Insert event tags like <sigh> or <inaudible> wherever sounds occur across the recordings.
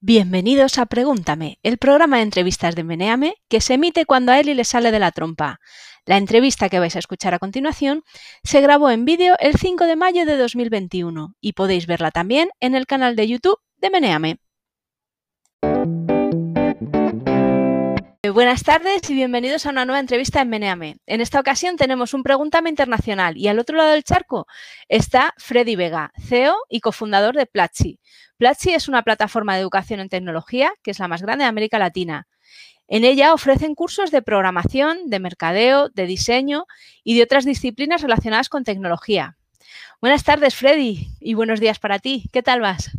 Bienvenidos a Pregúntame, el programa de entrevistas de Meneame que se emite cuando a Eli le sale de la trompa. La entrevista que vais a escuchar a continuación se grabó en vídeo el 5 de mayo de 2021 y podéis verla también en el canal de YouTube de Meneame. Eh, buenas tardes y bienvenidos a una nueva entrevista en Meneame. En esta ocasión tenemos un Pregúntame Internacional y al otro lado del charco está Freddy Vega, CEO y cofundador de Platzi. Platzi es una plataforma de educación en tecnología que es la más grande de América Latina. En ella ofrecen cursos de programación, de mercadeo, de diseño y de otras disciplinas relacionadas con tecnología. Buenas tardes, Freddy, y buenos días para ti. ¿Qué tal vas?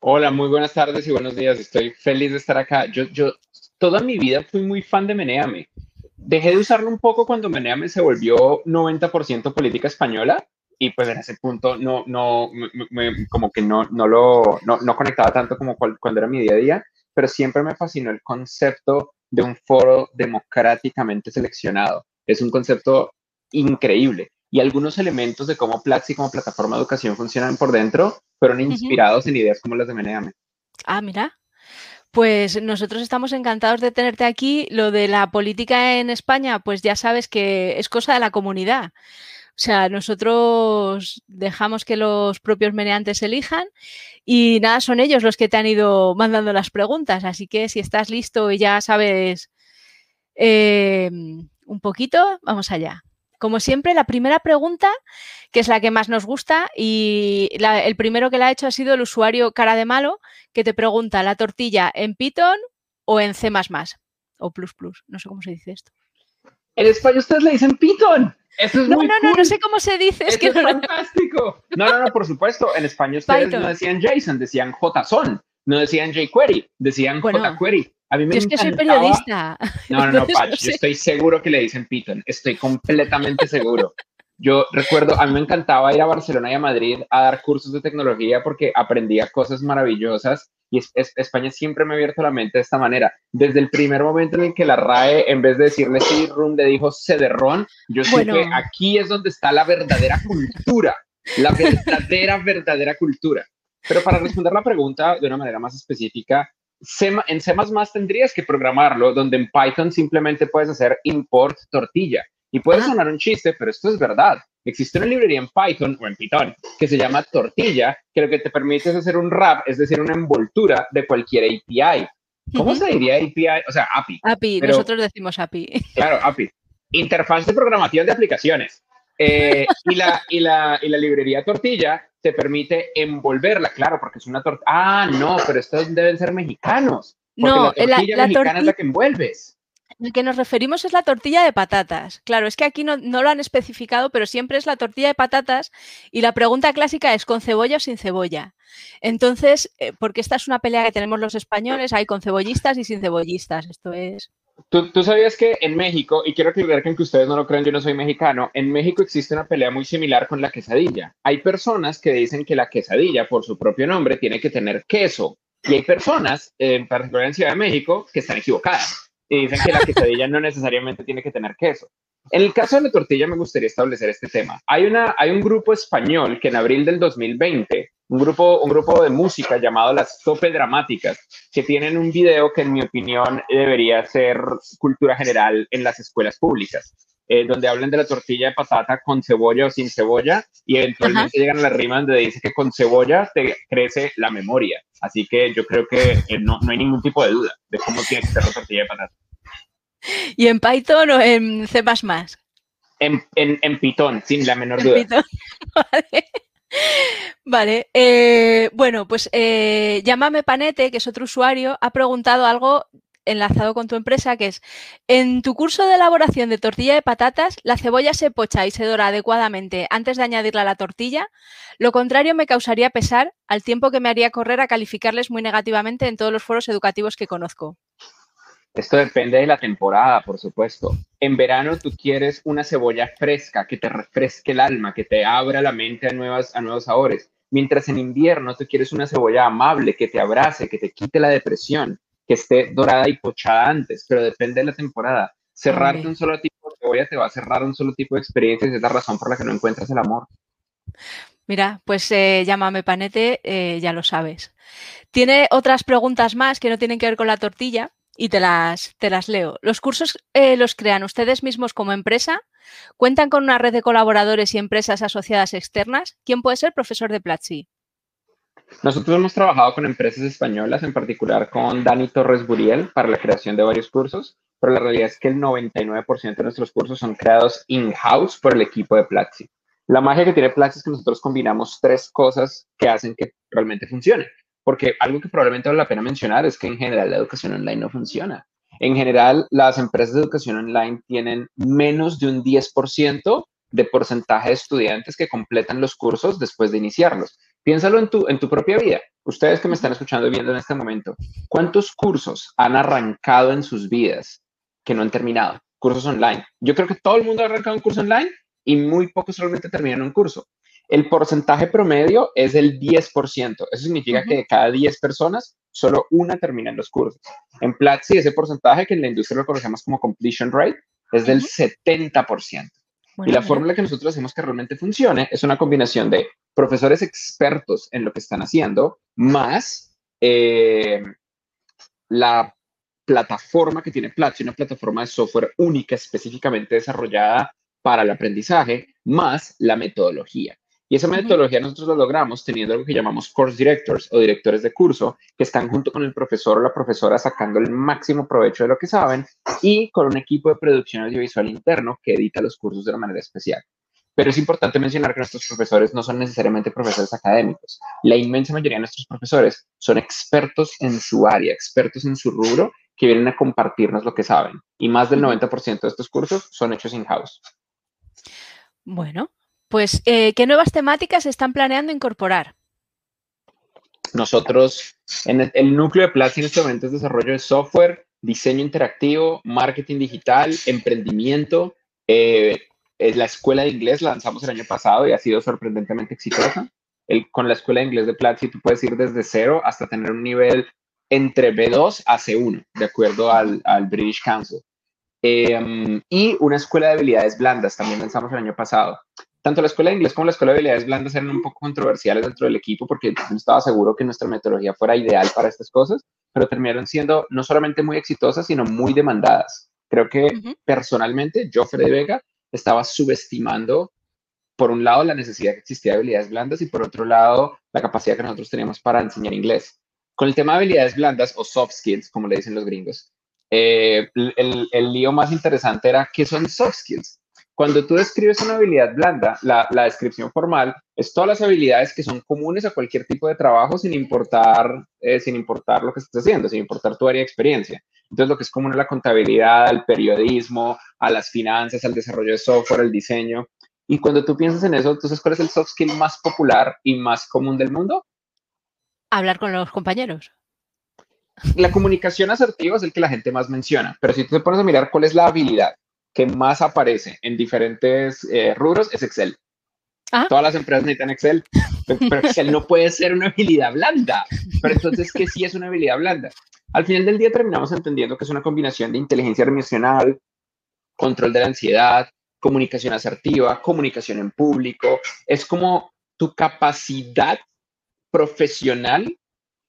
Hola, muy buenas tardes y buenos días. Estoy feliz de estar acá. Yo, yo toda mi vida fui muy fan de Meneame. Dejé de usarlo un poco cuando Meneame se volvió 90% política española y pues en ese punto no, no, como que no, no lo, no, no conectaba tanto como cuando era mi día a día, pero siempre me fascinó el concepto de un foro democráticamente seleccionado. Es un concepto increíble y algunos elementos de cómo Platzi como plataforma de educación funcionan por dentro fueron inspirados en ideas como las de Meneame. Ah, mira, pues nosotros estamos encantados de tenerte aquí. Lo de la política en España, pues ya sabes que es cosa de la comunidad. O sea, nosotros dejamos que los propios meneantes elijan y nada, son ellos los que te han ido mandando las preguntas. Así que si estás listo y ya sabes eh, un poquito, vamos allá. Como siempre, la primera pregunta, que es la que más nos gusta, y el primero que la ha hecho ha sido el usuario cara de malo, que te pregunta, ¿la tortilla en Python o en C o plus plus? No sé cómo se dice esto. En español ustedes le dicen Python. Eso es no, muy no, no, no sé cómo se dice. Es, que es fantástico. No, no, no, por supuesto. En español ustedes no decían JSON, decían JSON. No decían jQuery, decían JQuery. A mí me yo es que soy periodista. No, no, no, <laughs> Patch, yo estoy seguro que le dicen Python, estoy completamente seguro. Yo recuerdo, a mí me encantaba ir a Barcelona y a Madrid a dar cursos de tecnología porque aprendía cosas maravillosas y España siempre me ha abierto la mente de esta manera. Desde el primer momento en el que la RAE, en vez de decirle CD-ROOM, le dijo CD-ROM, yo sé que aquí es donde está la verdadera cultura, la verdadera, verdadera cultura. Pero para responder la pregunta de una manera más específica, en C++ tendrías que programarlo, donde en Python simplemente puedes hacer import tortilla. Y puede sonar un chiste, pero esto es verdad. Existe una librería en Python o en Python que se llama tortilla, que lo que te permite es hacer un wrap, es decir, una envoltura de cualquier API. ¿Cómo se diría API? O sea, API. API, nosotros decimos API. Claro, API. Interfaz de programación de aplicaciones. Eh, y, la, y, la, y la librería tortilla te permite envolverla, claro, porque es una tortilla. Ah, no, pero estos deben ser mexicanos. no, la tortilla mexicana es la que envuelves. El que nos referimos es la tortilla de patatas. Claro, es que aquí no, lo han especificado, pero siempre es la tortilla de patatas y la pregunta clásica es ¿con cebolla o sin cebolla? Entonces, eh, porque esta es una pelea que tenemos los españoles, hay con cebollistas y sin cebollistas. Esto es... ¿Tú, sabías que en México, y quiero aclarar que aunque ustedes no lo crean, yo no soy mexicano, en México existe una pelea muy similar con la quesadilla. Hay personas que dicen que la quesadilla, por su propio nombre, tiene que tener queso. Y hay personas, en particular en Ciudad de México, que están equivocadas y dicen que la quesadilla no necesariamente tiene que tener queso. En el caso de la tortilla me gustaría establecer este tema. Hay, una, hay un grupo español que en abril del 2020, un grupo, un grupo de música llamado Las Tope Dramáticas, que tienen un video que en mi opinión debería ser cultura general en las escuelas públicas. Eh, donde hablan de la tortilla de patata con cebolla o sin cebolla y eventualmente llegan a la rima donde dice que con cebolla te crece la memoria. Así que yo creo que eh, no, no, hay ningún tipo de duda de cómo tiene que ser la tortilla de patata. ¿Y en Python o en C++? En, en, en Python, sin la menor duda. <laughs> vale. Vale, eh, bueno, pues llámame Panete, que es otro usuario, ha preguntado algo enlazado con tu empresa, que es, en tu curso de elaboración de tortilla de patatas, la cebolla se pocha y se dora adecuadamente antes de añadirla a la tortilla. Lo contrario me causaría pesar al tiempo que me haría correr a calificarles muy negativamente en todos los foros educativos que conozco. Esto depende de la temporada, por supuesto. En verano tú quieres una cebolla fresca que te refresque el alma, que te abra la mente a, a nuevos sabores. Mientras en invierno tú quieres una cebolla amable, que te abrace, que te quite la depresión que esté dorada y pochada antes, pero depende de la temporada. Cerrarte un solo tipo de cebolla te va a cerrar un solo tipo de experiencias y es la razón por la que no encuentras el amor. Mira, pues eh, llámame panete, eh, ya lo sabes. Tiene otras preguntas más que no tienen que ver con la tortilla y te las, te las leo. ¿Los cursos eh, los crean ustedes mismos como empresa? ¿Cuentan con una red de colaboradores y empresas asociadas externas? ¿Quién puede ser profesor de Platzi? Nosotros hemos trabajado con empresas españolas, en particular con Dani Torres Buriel, para la creación de varios cursos, pero la realidad es que el 99% de nuestros cursos son creados in-house por el equipo de Platzi. La magia que tiene Platzi es que nosotros combinamos tres cosas que hacen que realmente funcione. Porque algo que probablemente vale la pena mencionar es que en general la educación online no funciona. En general, las empresas de educación online tienen menos de un 10% de porcentaje de estudiantes que completan los cursos después de iniciarlos. Piénsalo en tu, en tu propia vida. Ustedes que me están escuchando y viendo en este momento, ¿cuántos cursos han arrancado en sus vidas que no han terminado? Cursos online. Yo creo que todo el mundo ha arrancado un curso online y muy pocos realmente terminan un curso. El porcentaje promedio es el 10%. Eso significa que de cada 10 personas, solo una termina en los cursos. En Platzi, ese porcentaje que en la industria lo conocemos como completion rate es del 70% y la fórmula que nosotros hacemos que realmente funcione es una combinación de profesores expertos en lo que están haciendo, más eh, la plataforma que tiene Platzi, una plataforma de software única específicamente desarrollada para el aprendizaje, más la metodología. Y esa metodología nosotros la logramos teniendo algo que llamamos course directors o directores de curso, que están junto con el profesor o la profesora sacando el máximo provecho de lo que saben y con un equipo de producción audiovisual interno que edita los cursos de una manera especial. Pero es importante mencionar que nuestros profesores no son necesariamente profesores académicos. La inmensa mayoría de nuestros profesores son expertos en su área, expertos en su rubro, que vienen a compartirnos lo que saben. Y más del 90% de estos cursos son hechos in-house. Bueno, pues, eh, ¿qué nuevas temáticas están planeando incorporar? Nosotros, en el, núcleo de Platzi en este momento es desarrollo de software, diseño interactivo, marketing digital, emprendimiento. Eh, la escuela de inglés la lanzamos el año pasado y ha sido sorprendentemente exitosa. con la escuela de inglés de Platzi tú puedes ir desde cero hasta tener un nivel entre B2 a C1, de acuerdo al, British Council. Eh, y una escuela de habilidades blandas también lanzamos el año pasado tanto la escuela de inglés como la escuela de habilidades blandas eran un poco controversiales dentro del equipo porque no estaba seguro que nuestra metodología fuera ideal para estas cosas, pero terminaron siendo no solamente muy exitosas, sino muy demandadas. Creo que personalmente yo, Freddy Vega, estaba subestimando, por un lado, la necesidad que existía de habilidades blandas y por otro lado, la capacidad que nosotros teníamos para enseñar inglés. Con el tema de habilidades blandas o soft skills, como le dicen los gringos, eh, el, el lío más interesante era qué son soft skills. Cuando tú describes una habilidad blanda, la, descripción formal es todas las habilidades que son comunes a cualquier tipo de trabajo sin importar, eh, sin importar lo que estés haciendo, sin importar tu área de experiencia. Entonces, lo que es común a la contabilidad, al periodismo, a las finanzas, al desarrollo de software, al diseño. Y cuando tú piensas en eso, entonces, ¿cuál es el soft skill más popular y más común del mundo? Hablar con los compañeros. La comunicación asertiva es el que la gente más menciona, pero si tú te pones a mirar cuál es la habilidad que más aparece en diferentes eh, rubros es Excel. Ah. Todas las empresas necesitan Excel, pero Excel no puede ser una habilidad blanda. Pero entonces, ¿qué sí es una habilidad blanda? Al final del día terminamos entendiendo que es una combinación de inteligencia emocional, control de la ansiedad, comunicación asertiva, comunicación en público. Es como tu capacidad profesional,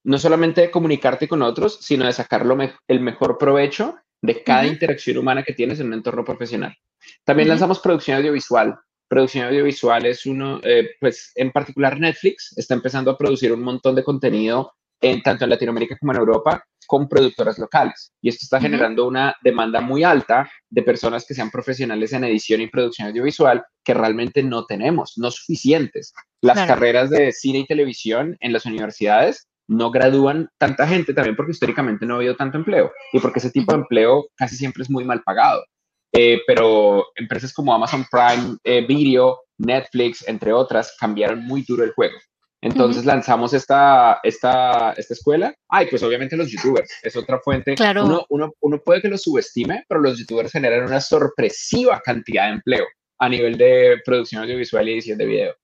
no solamente de comunicarte con otros, sino de sacar el mejor provecho de cada interacción humana que tienes en un entorno profesional. También lanzamos producción audiovisual. Producción audiovisual es uno, eh, pues en particular Netflix está empezando a producir un montón de contenido en, tanto en Latinoamérica como en Europa con productoras locales. Y esto está generando una demanda muy alta de personas que sean profesionales en edición y producción audiovisual que realmente no tenemos, no suficientes. Las carreras de cine y televisión en las universidades no gradúan tanta gente también porque históricamente no ha habido tanto empleo y porque ese tipo de empleo casi siempre es muy mal pagado. Eh, pero empresas como Amazon Prime eh, Video, Netflix, entre otras, cambiaron muy duro el juego. Entonces lanzamos esta, esta, esta escuela. Ay, pues obviamente los youtubers es otra fuente. Claro. Uno, uno, uno puede que los subestime, pero los youtubers generan una sorpresiva cantidad de empleo a nivel de producción audiovisual y edición de video.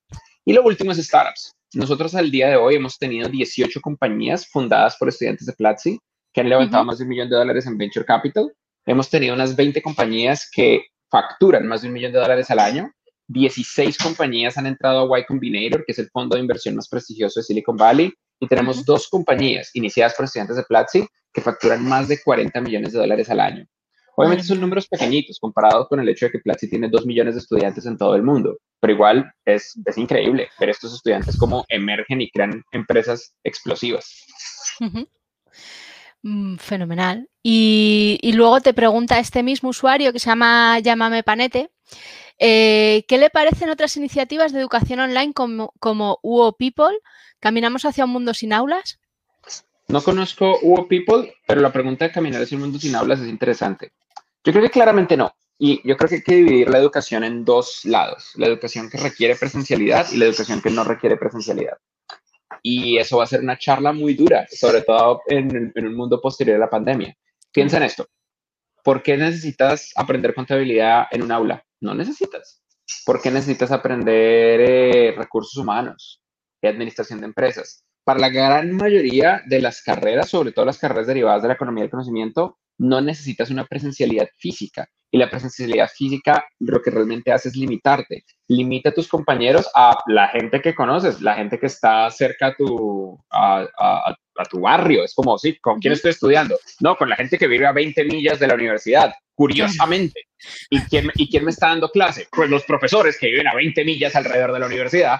Y lo último es startups. Nosotros al día de hoy hemos tenido 18 compañías fundadas por estudiantes de Platzi que han levantado más de un millón de dólares en Venture Capital. Hemos tenido unas 20 compañías que facturan más de un millón de dólares al año 16 compañías han entrado a Y Combinator, que es el fondo de inversión más prestigioso de Silicon Valley, y tenemos dos compañías iniciadas por estudiantes de Platzi que facturan más de 40 millones de dólares al año. Obviamente son números pequeñitos comparados con el hecho de que Platzi tiene 2 millones de estudiantes en todo el mundo, pero igual es, es increíble ver estos estudiantes cómo emergen y crean empresas explosivas. Mm, fenomenal. Y, y, luego te pregunta este mismo usuario que se llama Llámame Panete, eh, ¿Qué le parecen otras iniciativas de educación online como, como UO People? ¿Caminamos hacia un mundo sin aulas? No conozco UO People, pero la pregunta de caminar hacia un mundo sin aulas es interesante. Yo creo que claramente no. Y yo creo que hay que dividir la educación en dos lados. La educación que requiere presencialidad y la educación que no requiere presencialidad. Y eso va a ser una charla muy dura, sobre todo en, en un mundo posterior a la pandemia. Piensa en esto. ¿Por qué necesitas aprender contabilidad en un aula? No necesitas. ¿Por qué necesitas aprender eh, recursos humanos y administración de empresas? Para la gran mayoría de las carreras, sobre todo las carreras derivadas de la economía del conocimiento, no necesitas una presencialidad física. Y la presencialidad física lo que realmente hace es limitarte. Limita a tus compañeros a la gente que conoces, la gente que está cerca a tu, a, tu barrio. Es como, sí, ¿con quién estoy estudiando? No, con la gente que vive a 20 millas de la universidad, curiosamente. ¿Y quién, ¿Y quién me está dando clase? Pues los profesores que viven a 20 millas alrededor de la universidad.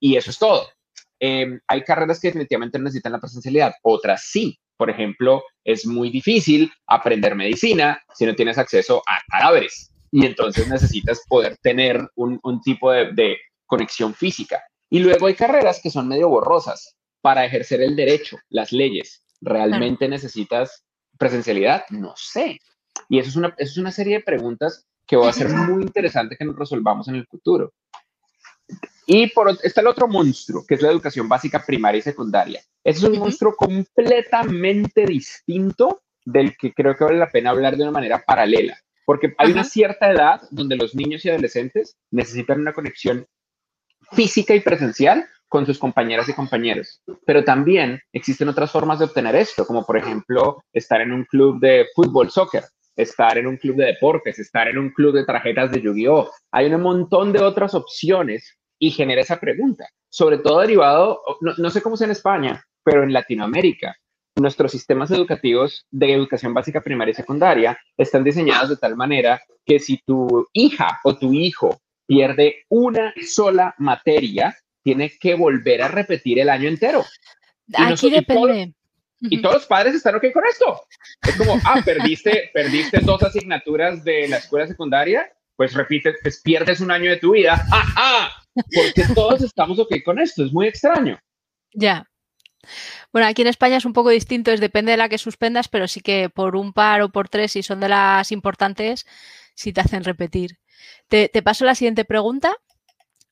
Y eso es todo. Em, hay carreras que definitivamente necesitan la presencialidad, otras sí. Por ejemplo, es muy difícil aprender medicina si no tienes acceso a cadáveres y entonces necesitas poder tener un, tipo de, conexión física. Y luego hay carreras que son medio borrosas. Para ejercer el derecho, las leyes, ¿realmente necesitas presencialidad? No sé. Y eso es, una, eso es una serie de preguntas que va a ser muy interesante que nos resolvamos en el futuro. Y por, está el otro monstruo, que es la educación básica primaria y secundaria. Es un monstruo completamente distinto del que creo que vale la pena hablar de una manera paralela, porque hay una cierta edad donde los niños y adolescentes necesitan una conexión física y presencial con sus compañeras y compañeros. Pero también existen otras formas de obtener esto, como por ejemplo estar en un club de fútbol, soccer, estar en un club de deportes, estar en un club de tarjetas de Yu-Gi-Oh! Hay un montón de otras opciones y genera esa pregunta, sobre todo derivado, no, sé cómo es en España, pero en Latinoamérica, nuestros sistemas educativos de educación básica primaria y secundaria están diseñados de tal manera que si tu hija o tu hijo pierde una sola materia, tiene que volver a repetir el año entero. Aquí depende. Y todos los padres están ok con esto. Es como, ah, perdiste, perdiste dos asignaturas de la escuela secundaria, pues repites, pues pierdes un año de tu vida. ¡Ajá! Porque todos estamos ok con esto, es muy extraño. Ya. Bueno, aquí en España es un poco distinto, es depende de la que suspendas, pero sí que por un par o por tres, si son de las importantes, sí te hacen repetir. Te, paso la siguiente pregunta.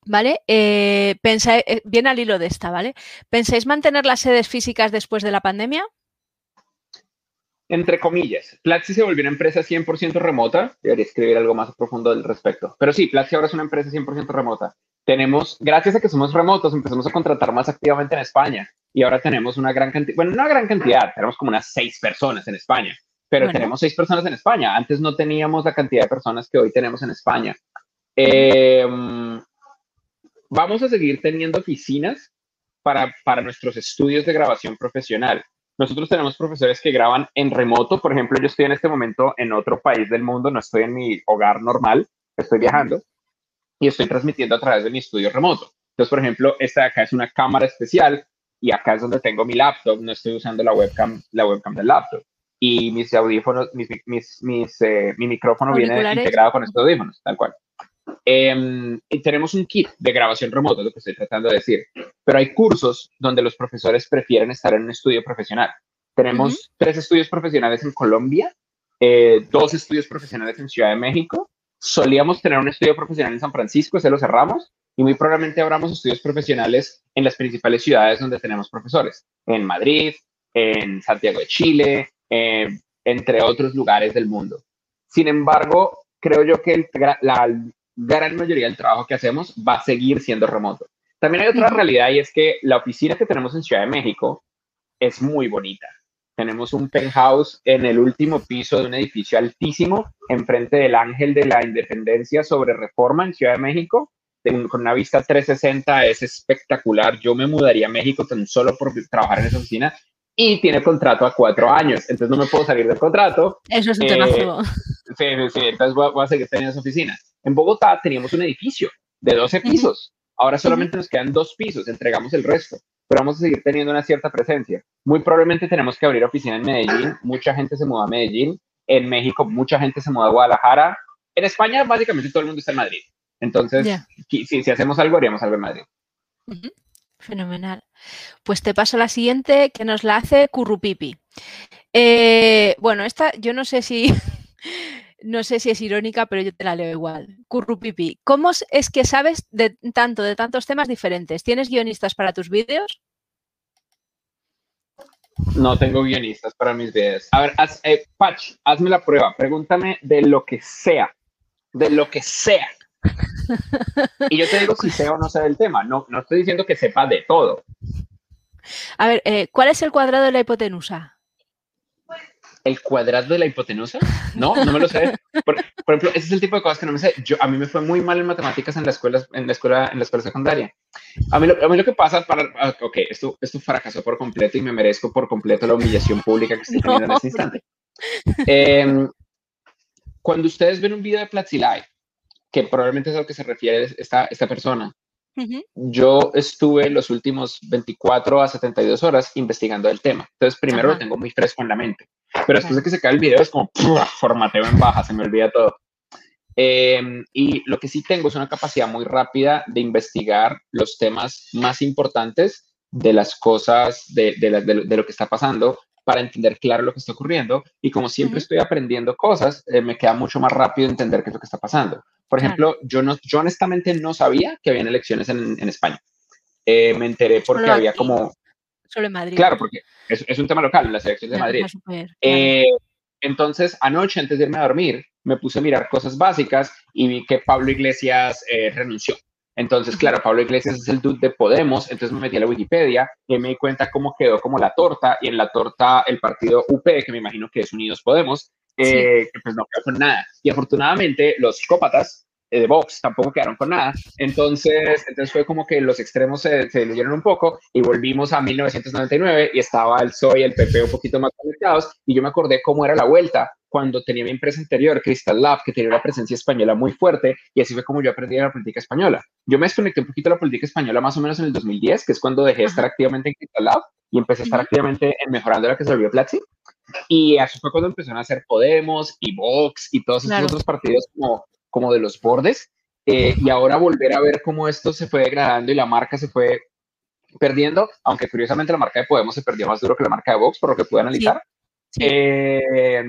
¿Vale? Eh, eh, bien al hilo de esta, ¿vale? ¿Pensáis mantener las sedes físicas después de la pandemia? entre comillas, Platzi se volvió una empresa 100% remota. Debería escribir algo más profundo al respecto. Pero sí, Platzi ahora es una empresa 100% remota. Tenemos, gracias a que somos remotos, empezamos a contratar más activamente en España. Y ahora tenemos una gran cantidad, bueno, una gran cantidad, tenemos como unas seis personas en España. Pero tenemos seis personas en España. Antes no teníamos la cantidad de personas que hoy tenemos en España. Em, vamos a seguir teniendo oficinas para, para nuestros estudios de grabación profesional nosotros tenemos profesores que graban en remoto. Por ejemplo, yo estoy en este momento en otro país del mundo, no estoy en mi hogar normal, estoy viajando y estoy transmitiendo a través de mi estudio remoto. Entonces, por ejemplo, esta de acá es una cámara especial y acá es donde tengo mi laptop, no estoy usando la webcam, la webcam del laptop. Y mis audífonos, mis, mis, eh, mi micrófono viene integrado con estos audífonos, tal cual. Em, y tenemos un kit de grabación remota, lo que estoy tratando de decir. Pero hay cursos donde los profesores prefieren estar en un estudio profesional. Tenemos tres estudios profesionales en Colombia, eh, dos estudios profesionales en Ciudad de México. Solíamos tener un estudio profesional en San Francisco, ese lo cerramos. Y muy probablemente abramos estudios profesionales en las principales ciudades donde tenemos profesores. En Madrid, en Santiago de Chile, eh, entre otros lugares del mundo. Sin embargo, creo yo que el, la, gran mayoría del trabajo que hacemos va a seguir siendo remoto. También hay otra realidad y es que la oficina que tenemos en Ciudad de México es muy bonita. Tenemos un penthouse en el último piso de un edificio altísimo, enfrente del Ángel de la Independencia sobre Reforma en Ciudad de México. con una vista 360 es espectacular. Yo me mudaría a México tan solo por trabajar en esa oficina y tiene contrato a cuatro años, entonces no me puedo salir del contrato. Eso es un tema. Sí, sí, sí, entonces voy a, voy a, seguir teniendo esa oficina. En Bogotá teníamos un edificio de 12 pisos, ahora solamente nos quedan dos pisos, entregamos el resto, pero vamos a seguir teniendo una cierta presencia. Muy probablemente tenemos que abrir oficina en Medellín, mucha gente se muda a Medellín, en México mucha gente se muda a Guadalajara, en España básicamente todo el mundo está en Madrid. Entonces, si, si, hacemos algo, haríamos algo en Madrid. Fenomenal. Pues te paso la siguiente que nos la hace Currupipi. Eh, bueno, esta yo no sé si <laughs> no sé si es irónica, pero yo te la leo igual. Currupipi, ¿cómo es que sabes de tanto de tantos temas diferentes? ¿Tienes guionistas para tus vídeos? No tengo guionistas para mis videos. A ver, haz, eh, Patch, hazme la prueba. Pregúntame de lo que sea. De lo que sea. <laughs> Y yo te digo si sé o no sé del tema. No, no estoy diciendo que sepa de todo. A ver, eh, ¿cuál es el cuadrado de la hipotenusa? ¿El cuadrado de la hipotenusa? No, no me lo sé. Por, ejemplo, ese es el tipo de cosas que no me sé. Yo, a mí me fue muy mal en matemáticas en la escuela, en la escuela, en la escuela secundaria. A mí, lo, a mí lo que pasa para... Ah, ok, esto, esto fracasó por completo y me merezco por completo la humillación pública que estoy teniendo en este instante. Eh, cuando ustedes ven un video de Platzi Live, que probablemente es a lo que se refiere esta, esta persona. Yo estuve los últimos 24 a 72 horas investigando el tema. Entonces, primero lo tengo muy fresco en la mente. Pero después de que se cae el video, es como formateo en baja, se me olvida todo. Em, y lo que sí tengo es una capacidad muy rápida de investigar los temas más importantes de las cosas, de, de, de lo que está pasando, para entender claro lo que está ocurriendo. Y como siempre estoy aprendiendo cosas, eh, me queda mucho más rápido entender qué es lo que está pasando. Por ejemplo, yo, no, yo honestamente no sabía que habían elecciones en, en España. Eh, me enteré porque había como... Solo en Madrid. Claro, porque es, es un tema local, las elecciones de Madrid. Eh, entonces, anoche, antes de irme a dormir, me puse a mirar cosas básicas y vi que Pablo Iglesias renunció. Entonces, claro, Pablo Iglesias es el dude de Podemos, entonces me metí a la Wikipedia y me di cuenta cómo quedó como la torta y en la torta el partido UP, que me imagino que es Unidos Podemos, eh, pues no quedó con nada. Y afortunadamente los psicópatas eh, de Vox tampoco quedaron con nada. Entonces, entonces fue como que los extremos se, se diluyeron un poco y volvimos a 1999 y estaba el PSOE y el PP un poquito más conectados y yo me acordé cómo era la vuelta cuando tenía mi empresa anterior, Crystal Lab, que tenía una presencia española muy fuerte, y así fue como yo aprendí la política española. Yo me desconecté un poquito de la política española más o menos en el 2010, que es cuando dejé de estar activamente en Crystal Lab y empecé a estar activamente en mejorando la que se volvió Platzi. Y así fue cuando empezaron a hacer Podemos y Vox y todos esos otros partidos como, como de los bordes. Eh, y ahora volver a ver cómo esto se fue degradando y la marca se fue perdiendo, aunque curiosamente la marca de Podemos se perdió más duro que la marca de Vox, por lo que pude analizar. Eh,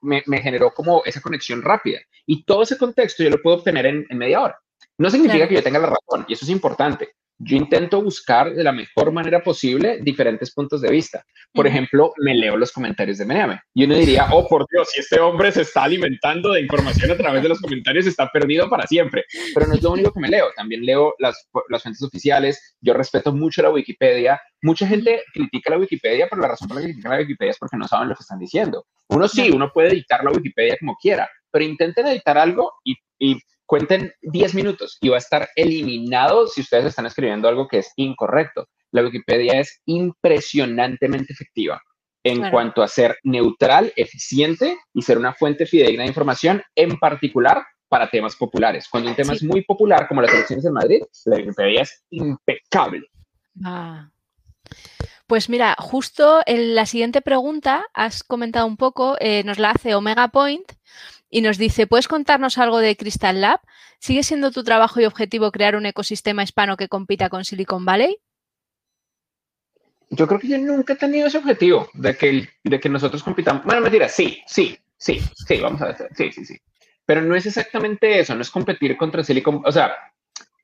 me, generó como esa conexión rápida. Y todo ese contexto yo lo puedo obtener en, media hora. No significa que yo tenga la razón, y eso es importante yo intento buscar de la mejor manera posible diferentes puntos de vista. Por ejemplo, me leo los comentarios de Meneame y uno diría, oh, por Dios, si este hombre se está alimentando de información a través de los comentarios, está perdido para siempre. Pero no es lo único que me leo, también leo las, las fuentes oficiales, yo respeto mucho la Wikipedia. Mucha gente critica la Wikipedia, pero la razón por la que critican la Wikipedia es porque no saben lo que están diciendo. Uno sí, uno puede editar la Wikipedia como quiera, pero intenten editar algo y, y cuenten 10 minutos y va a estar eliminado si ustedes están escribiendo algo que es incorrecto. La Wikipedia es impresionantemente efectiva en cuanto a ser neutral, eficiente y ser una fuente fidedigna de información, en particular para temas populares. Cuando un tema es muy popular, como las elecciones en Madrid, la Wikipedia es impecable. Ah. Pues mira, justo en la siguiente pregunta has comentado un poco, eh, nos la hace Omega Point y nos dice, ¿puedes contarnos algo de Crystal Lab? ¿Sigue siendo tu trabajo y objetivo crear un ecosistema hispano que compita con Silicon Valley? Yo creo que yo nunca he tenido ese objetivo de que, de que nosotros compitamos. Bueno, mentira, sí, sí, sí, sí, vamos a ver, sí, sí, sí. Pero no es exactamente eso, no es competir contra Silicon, o sea,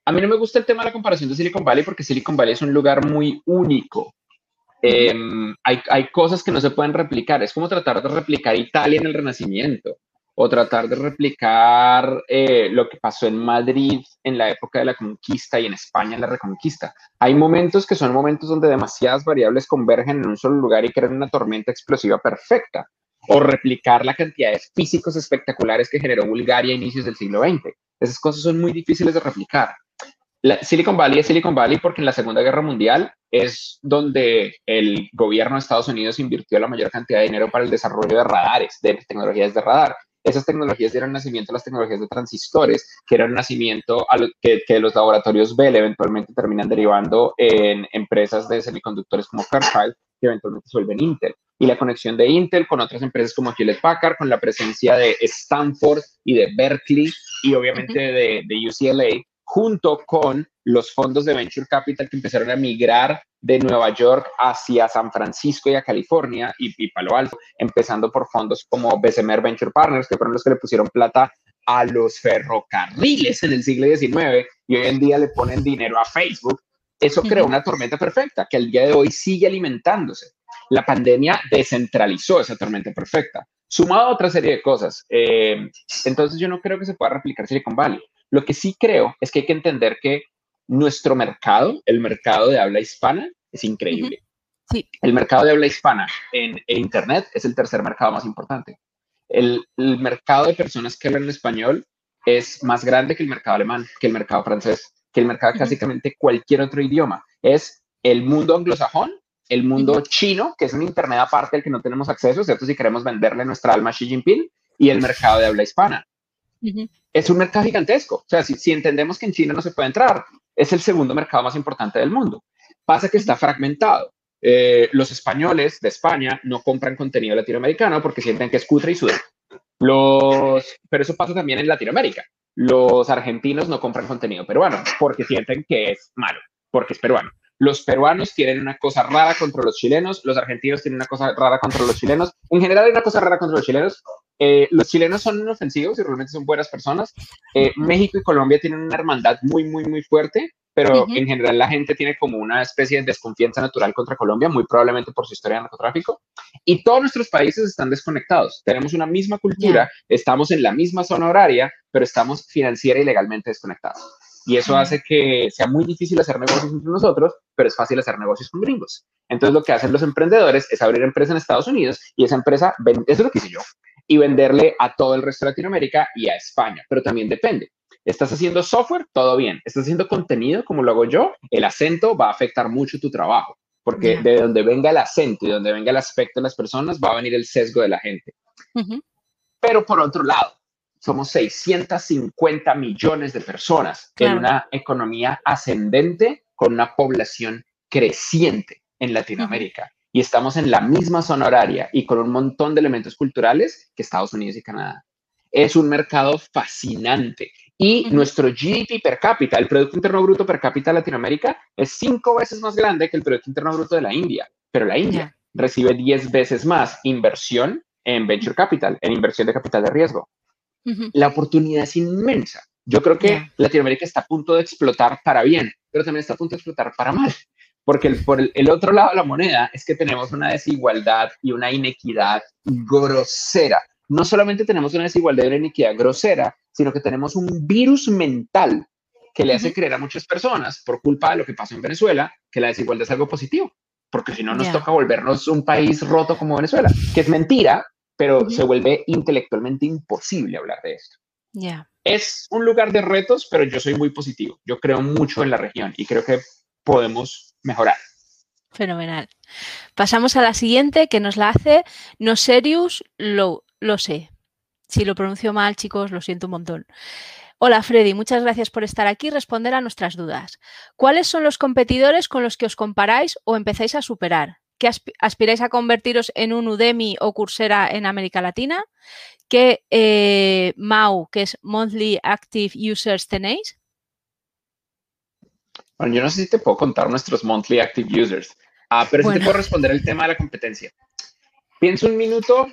a mí no me gusta el tema de la comparación de Silicon Valley porque Silicon Valley es un lugar muy único. Em, hay, hay, cosas que no se pueden replicar. Es como tratar de replicar Italia en el Renacimiento o tratar de replicar eh, lo que pasó en Madrid en la época de la conquista y en España en la reconquista. Hay momentos que son momentos donde demasiadas variables convergen en un solo lugar y crean una tormenta explosiva perfecta, o replicar la cantidad de físicos espectaculares que generó Bulgaria a inicios del siglo XX. Esas cosas son muy difíciles de replicar. Silicon Valley es Silicon Valley porque en la Segunda Guerra Mundial es donde el gobierno de Estados Unidos invirtió la mayor cantidad de dinero para el desarrollo de radares, de tecnologías de radar. Esas tecnologías dieron nacimiento a las tecnologías de transistores, que eran nacimiento a lo, que, que, los laboratorios Bell eventualmente terminan derivando en empresas de semiconductores como Fairchild, que eventualmente se vuelven Intel. Y la conexión de Intel con otras empresas como Hewlett Packard, con la presencia de Stanford y de Berkeley y obviamente de, de UCLA, junto con los fondos de Venture Capital que empezaron a migrar de Nueva York hacia San Francisco y a California y, Palo Alto, empezando por fondos como Bessemer Venture Partners, que fueron los que le pusieron plata a los ferrocarriles en el siglo XIX y hoy en día le ponen dinero a Facebook. Eso creó una tormenta perfecta que al día de hoy sigue alimentándose. La pandemia descentralizó esa tormenta perfecta, sumado a otra serie de cosas. Eh, entonces yo no creo que se pueda replicar Silicon Valley. Lo que sí creo es que hay que entender que nuestro mercado, el mercado de habla hispana, es increíble. sí. El mercado de habla hispana en, Internet es el tercer mercado más importante. El, mercado de personas que hablan español es más grande que el mercado alemán, que el mercado francés, que el mercado de básicamente cualquier otro idioma. Es el mundo anglosajón, el mundo chino, que es un Internet aparte al que no tenemos acceso, ¿cierto? Si queremos venderle nuestra alma a Xi Jinping, y el mercado de habla hispana. Es un mercado gigantesco. O sea, si, entendemos que en China no se puede entrar, es el segundo mercado más importante del mundo. Pasa que está fragmentado. Eh, los españoles de España no compran contenido latinoamericano porque sienten que es cutre y. Los, pero eso pasa también en Latinoamérica. Los argentinos no compran contenido peruano porque sienten que es malo, porque es peruano. Los peruanos tienen una cosa rara contra los chilenos, los argentinos tienen una cosa rara contra los chilenos. En general hay una cosa rara contra los chilenos. Eh, los chilenos son inofensivos y realmente son buenas personas. Eh, México y Colombia tienen una hermandad muy, muy, muy fuerte, pero en general la gente tiene como una especie de desconfianza natural contra Colombia, muy probablemente por su historia de narcotráfico. Y todos nuestros países están desconectados. Tenemos una misma cultura, estamos en la misma zona horaria, pero estamos financiera y legalmente desconectados. Y eso hace que sea muy difícil hacer negocios entre nosotros, pero es fácil hacer negocios con gringos. Entonces lo que hacen los emprendedores es abrir empresa en Estados Unidos y esa empresa, eso es lo que hice yo, y venderle a todo el resto de Latinoamérica y a España, pero también depende. ¿Estás haciendo software? Todo bien. ¿Estás haciendo contenido como lo hago yo? El acento va a afectar mucho tu trabajo, porque de donde venga el acento y donde venga el aspecto de las personas va a venir el sesgo de la gente. Pero por otro lado, somos 650 millones de personas en una economía ascendente con una población creciente en Latinoamérica. Y estamos en la misma zona horaria y con un montón de elementos culturales que Estados Unidos y Canadá. Es un mercado fascinante. Y nuestro GDP per cápita, el Producto Interno Bruto per cápita de Latinoamérica, es cinco veces más grande que el Producto Interno Bruto de la India. Pero la India recibe diez veces más inversión en venture capital, en inversión de capital de riesgo la oportunidad es inmensa. Yo creo que Latinoamérica está a punto de explotar para bien, pero también está a punto de explotar para mal. Porque el, por el, otro lado de la moneda es que tenemos una desigualdad y una inequidad grosera. No solamente tenemos una desigualdad y una inequidad grosera, sino que tenemos un virus mental que le hace creer a muchas personas, por culpa de lo que pasó en Venezuela, que la desigualdad es algo positivo. Porque si no, nos toca volvernos un país roto como Venezuela, que es mentira, pero se vuelve intelectualmente imposible hablar de esto. Es un lugar de retos, pero yo soy muy positivo. Yo creo mucho en la región y creo que podemos mejorar. Fenomenal. Pasamos a la siguiente que nos la hace Noserius lo, lo sé. Si lo pronuncio mal, chicos, lo siento un montón. Hola Freddy, muchas gracias por estar aquí y responder a nuestras dudas. ¿Cuáles son los competidores con los que os comparáis o empezáis a superar? Que aspiráis a convertiros en un Udemy o Coursera en América Latina, ¿qué eh, MAU, que es Monthly Active Users, tenéis? Bueno, yo no sé si te puedo contar nuestros Monthly Active Users, ah, pero sí te puedo responder el tema de la competencia. Pienso un minuto,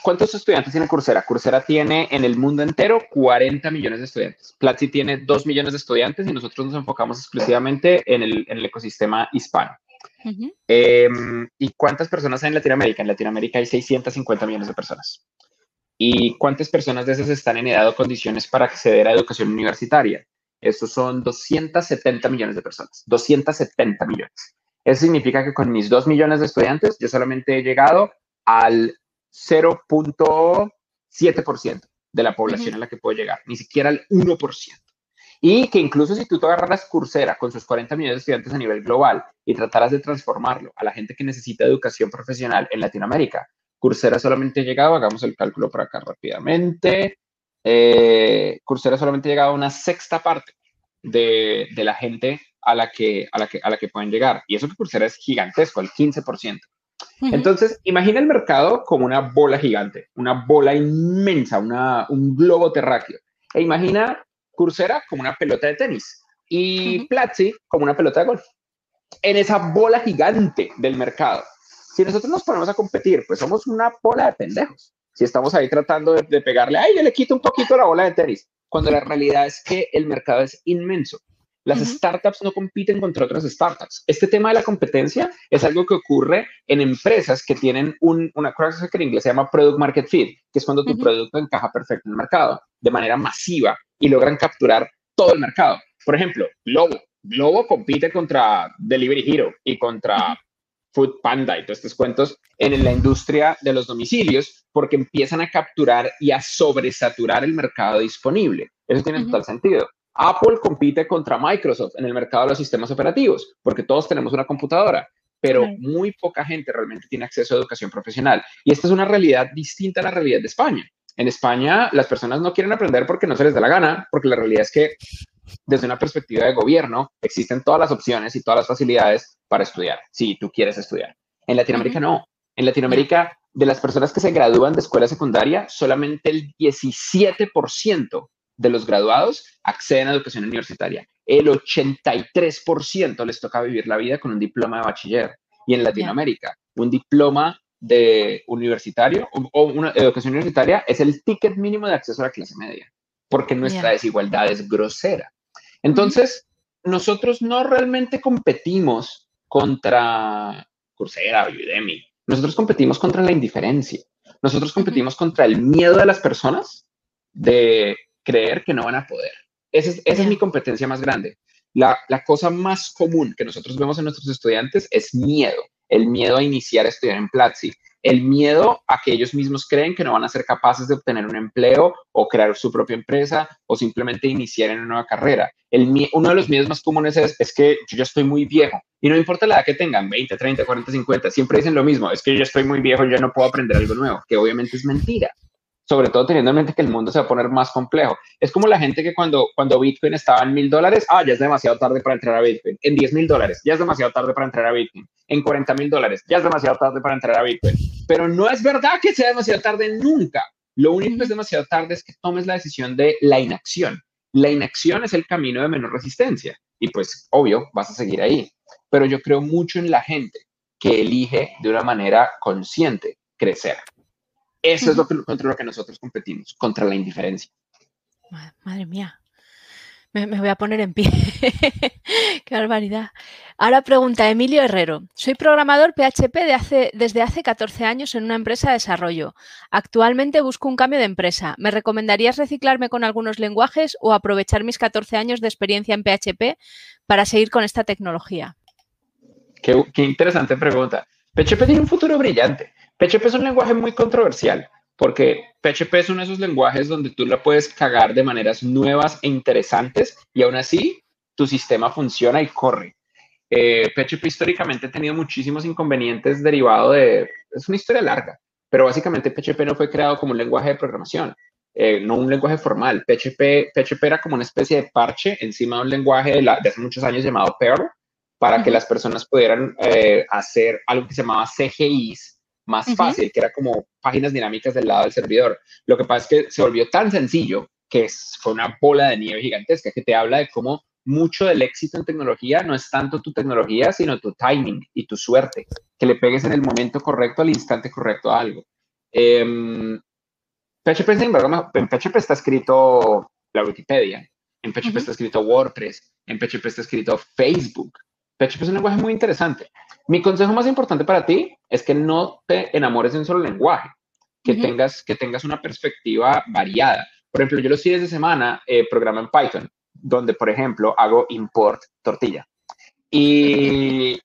¿cuántos estudiantes tiene Coursera? Coursera tiene en el mundo entero 40 millones de estudiantes. Platzi tiene 2 millones de estudiantes y nosotros nos enfocamos exclusivamente en el, en el ecosistema hispano. Em, ¿Y cuántas personas hay en Latinoamérica? En Latinoamérica hay 650 millones de personas. ¿Y cuántas personas de esas están en edad o condiciones para acceder a educación universitaria? Esos son 270 millones de personas. 270 millones. Eso significa que con mis 2 millones de estudiantes, yo solamente he llegado al 0.7% de la población a la que puedo llegar, ni siquiera al 1%. Y que incluso si tú te agarraras Coursera con sus 40 millones de estudiantes a nivel global y trataras de transformarlo a la gente que necesita educación profesional en Latinoamérica, Coursera solamente llegaba, hagamos el cálculo por acá rápidamente, eh, Coursera solamente llegaba a una sexta parte de, la gente a la, que, a, la que, a la que pueden llegar. Y eso que Coursera es gigantesco, el 15%. Entonces, imagina el mercado como una bola gigante, una bola inmensa, una, un globo terráqueo. E imagina Coursera como una pelota de tenis y Platzi como una pelota de golf. En esa bola gigante del mercado. Si nosotros nos ponemos a competir, pues somos una bola de pendejos. Si estamos ahí tratando de, de pegarle, ay, yo le quito un poquito la bola de tenis, cuando la realidad es que el mercado es inmenso. Las startups no compiten contra otras startups. Este tema de la competencia es algo que ocurre en empresas que tienen una cosa que en inglés se llama product market fit, que es cuando tu producto encaja perfecto en el mercado de manera masiva y logran capturar todo el mercado. Por ejemplo, Globo. Globo compite contra Delivery Hero y contra Food Panda y todos estos cuentos en la industria de los domicilios porque empiezan a capturar y a sobresaturar el mercado disponible. Eso tiene total sentido. Apple compite contra Microsoft en el mercado de los sistemas operativos, porque todos tenemos una computadora, pero muy poca gente realmente tiene acceso a educación profesional. Y esta es una realidad distinta a la realidad de España. En España las personas no quieren aprender porque no se les da la gana, porque la realidad es que desde una perspectiva de gobierno existen todas las opciones y todas las facilidades para estudiar, si tú quieres estudiar. En Latinoamérica no. En Latinoamérica, de las personas que se gradúan de escuela secundaria, solamente el 17% de los graduados acceden a educación universitaria. El 83% les toca vivir la vida con un diploma de bachiller. Y en Latinoamérica, un diploma de universitario o, una educación universitaria es el ticket mínimo de acceso a la clase media, porque nuestra desigualdad es grosera. Entonces, nosotros no realmente competimos contra Coursera o Udemy. Nosotros competimos contra la indiferencia. Nosotros competimos contra el miedo de las personas de creer que no van a poder. Esa es, esa es mi competencia más grande. La, la, cosa más común que nosotros vemos en nuestros estudiantes es miedo, el miedo a iniciar a estudiar en Platzi, el miedo a que ellos mismos creen que no van a ser capaces de obtener un empleo o crear su propia empresa o simplemente iniciar en una nueva carrera. El, uno de los miedos más comunes es, que yo ya estoy muy viejo y no importa la edad que tengan, 20, 30, 40, 50, siempre dicen lo mismo, es que yo estoy muy viejo ya no puedo aprender algo nuevo, que obviamente es mentira sobre todo teniendo en mente que el mundo se va a poner más complejo. Es como la gente que cuando, cuando Bitcoin estaba en mil dólares, ah, ya es demasiado tarde para entrar a Bitcoin. En 10 mil dólares, ya es demasiado tarde para entrar a Bitcoin. En 40 mil dólares, ya es demasiado tarde para entrar a Bitcoin. Pero no es verdad que sea demasiado tarde nunca. Lo único que es demasiado tarde es que tomes la decisión de la inacción. La inacción es el camino de menor resistencia. Y pues, obvio, vas a seguir ahí. Pero yo creo mucho en la gente que elige de una manera consciente crecer. Eso es lo que, contra lo que nosotros competimos, contra la indiferencia. Madre mía. Me, voy a poner en pie. <laughs> Qué barbaridad. Ahora pregunta Emilio Herrero. Soy programador PHP de hace, desde hace 14 años en una empresa de desarrollo. Actualmente busco un cambio de empresa. ¿Me recomendarías reciclarme con algunos lenguajes o aprovechar mis 14 años de experiencia en PHP para seguir con esta tecnología? Qué, qué interesante pregunta. PHP tiene un futuro brillante. PHP es un lenguaje muy controversial porque PHP es uno de esos lenguajes donde tú la puedes cagar de maneras nuevas e interesantes y aún así tu sistema funciona y corre. PHP eh, históricamente ha tenido muchísimos inconvenientes derivados de... Es una historia larga, pero básicamente PHP no fue creado como un lenguaje de programación, eh, no un lenguaje formal. PHP, PHP era como una especie de parche encima de un lenguaje de, hace muchos años llamado Perl, para que las personas pudieran eh, hacer algo que se llamaba CGIs, más fácil, que era como páginas dinámicas del lado del servidor. Lo que pasa es que se volvió tan sencillo que fue una bola de nieve gigantesca que te habla de cómo mucho del éxito en tecnología no es tanto tu tecnología, sino tu timing y tu suerte, que le pegues en el momento correcto, al instante correcto a algo. Eh, PHP, sin embargo, en PHP está escrito la Wikipedia, en PHP está escrito WordPress, en PHP está escrito Facebook. PHP es un lenguaje muy interesante. Mi consejo más importante para ti es que no te enamores de un solo lenguaje, que, tengas, que tengas una perspectiva variada. Por ejemplo, yo los fines de semana eh, programa en Python, donde, por ejemplo, hago import tortilla. Y,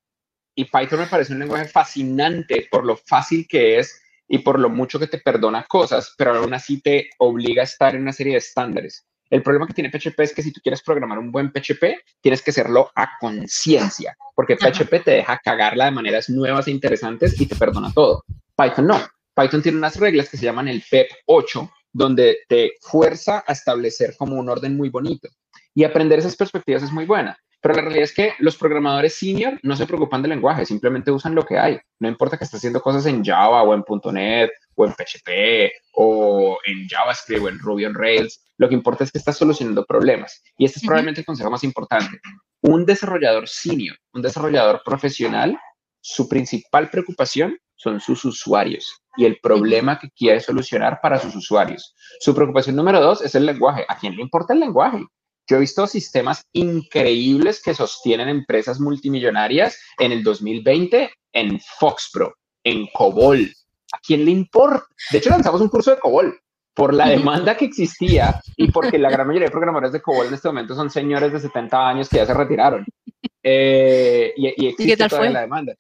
y Python me parece un lenguaje fascinante por lo fácil que es y por lo mucho que te perdona cosas, pero aún así te obliga a estar en una serie de estándares. El problema que tiene PHP es que si tú quieres programar un buen PHP, tienes que hacerlo a conciencia, porque PHP te deja cagarla de maneras nuevas e interesantes y te perdona todo. Python no. Python tiene unas reglas que se llaman el PEP 8, donde te fuerza a establecer como un orden muy bonito. Y aprender esas perspectivas es muy buena. Pero la realidad es que los programadores senior no se preocupan del lenguaje, simplemente usan lo que hay. No importa que estés haciendo cosas en Java o en .NET o en PHP o en JavaScript o en Ruby on Rails. Lo que importa es que estás solucionando problemas. Y este es probablemente el consejo más importante. Un desarrollador senior, un desarrollador profesional, su principal preocupación son sus usuarios y el problema que quiere solucionar para sus usuarios. Su preocupación número dos es el lenguaje. ¿A quién le importa el lenguaje? Yo he visto sistemas increíbles que sostienen empresas multimillonarias en el 2020 en Foxpro, en COBOL. ¿A quién le importa? De hecho, lanzamos un curso de COBOL por la demanda que existía y porque la gran mayoría de programadores de COBOL en este momento son señores de 70 años que ya se retiraron. Eh, y, y, existe qué tal la demanda.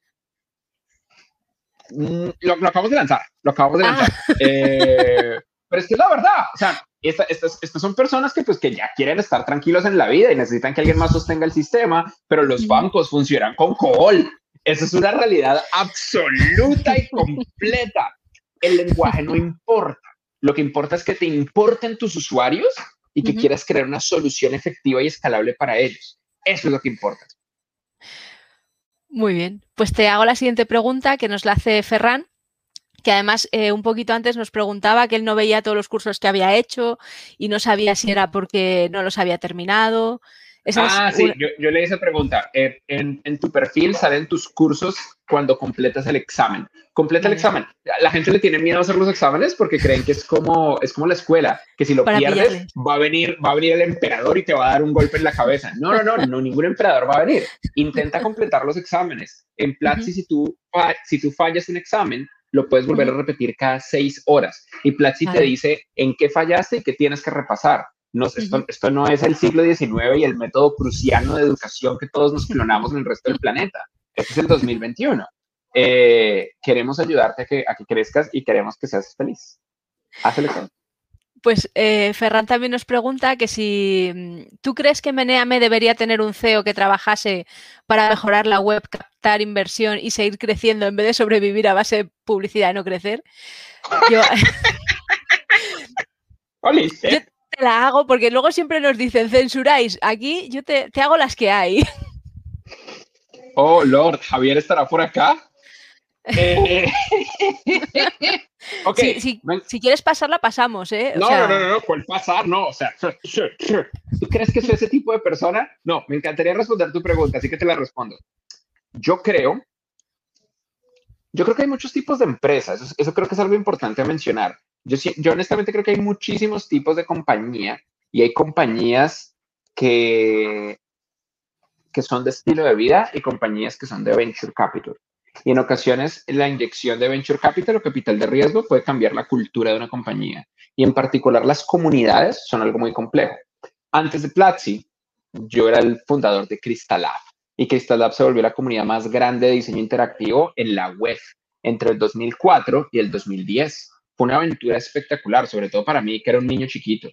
Mm, lo, acabamos de lanzar, lo acabamos de ah. lanzar. Eh, pero es que es la verdad, o sea, estas, estas son personas que pues que ya quieren estar tranquilos en la vida y necesitan que alguien más sostenga el sistema, pero los bancos funcionan con COBOL. Esa es una realidad absoluta y <laughs> completa. El lenguaje no importa. Lo que importa es que te importen tus usuarios y que quieras crear una solución efectiva y escalable para ellos. Eso es lo que importa. Muy bien. Pues te hago la siguiente pregunta que nos la hace Ferran que además eh, un poquito antes nos preguntaba que él no veía todos los cursos que había hecho y no sabía si era porque no los había terminado. ah, sí, yo, le hice pregunta. En, tu perfil salen tus cursos cuando completas el examen. Completa el examen. La gente le tiene miedo a hacer los exámenes porque creen que es como, es como la escuela, que si lo pierdes va a, venir, va a venir el emperador y te va a dar un golpe en la cabeza. No, no, no, no ningún emperador va a venir. Intenta completar los exámenes. En Platzi, si, tú, si tú fallas un examen, lo puedes volver a repetir cada seis horas. Y Platzi te dice en qué fallaste y qué tienes que repasar. No, esto, esto, no es el siglo XIX y el método prusiano de educación que todos nos clonamos en el resto del planeta. Este es el 2021. Eh, queremos ayudarte a que, a que crezcas y queremos que seas feliz. Haz el pues eh, Ferran también nos pregunta que si mm, tú crees que Meneame debería tener un CEO que trabajase para mejorar la web, captar inversión y seguir creciendo en vez de sobrevivir a base de publicidad y no crecer. <laughs> Yo, te la hago porque luego siempre nos dicen censuráis. Aquí yo te, te hago las que hay. Oh, Lord, Javier estará por acá. Eh, <laughs> <laughs> okay, si, quieres pasarla, pasamos, ¿eh? no, no, no, no, ¿cuál pasar? No, o sea, <laughs> ¿tú crees que soy ese tipo de persona? No, me encantaría responder tu pregunta, así que te la respondo. Yo creo, yo creo que hay muchos tipos de empresas, eso, creo que es algo importante a mencionar. Yo, yo honestamente creo que hay muchísimos tipos de compañía y hay compañías que, que son de estilo de vida y compañías que son de venture capital. Y en ocasiones la inyección de venture capital o capital de riesgo puede cambiar la cultura de una compañía. Y en particular las comunidades son algo muy complejo. Antes de Platzi, yo era el fundador de Crystal Lab. Y Crystal Lab se volvió la comunidad más grande de diseño interactivo en la web entre el 2004 y el 2010. Fue una aventura espectacular, sobre todo para mí, que era un niño chiquito.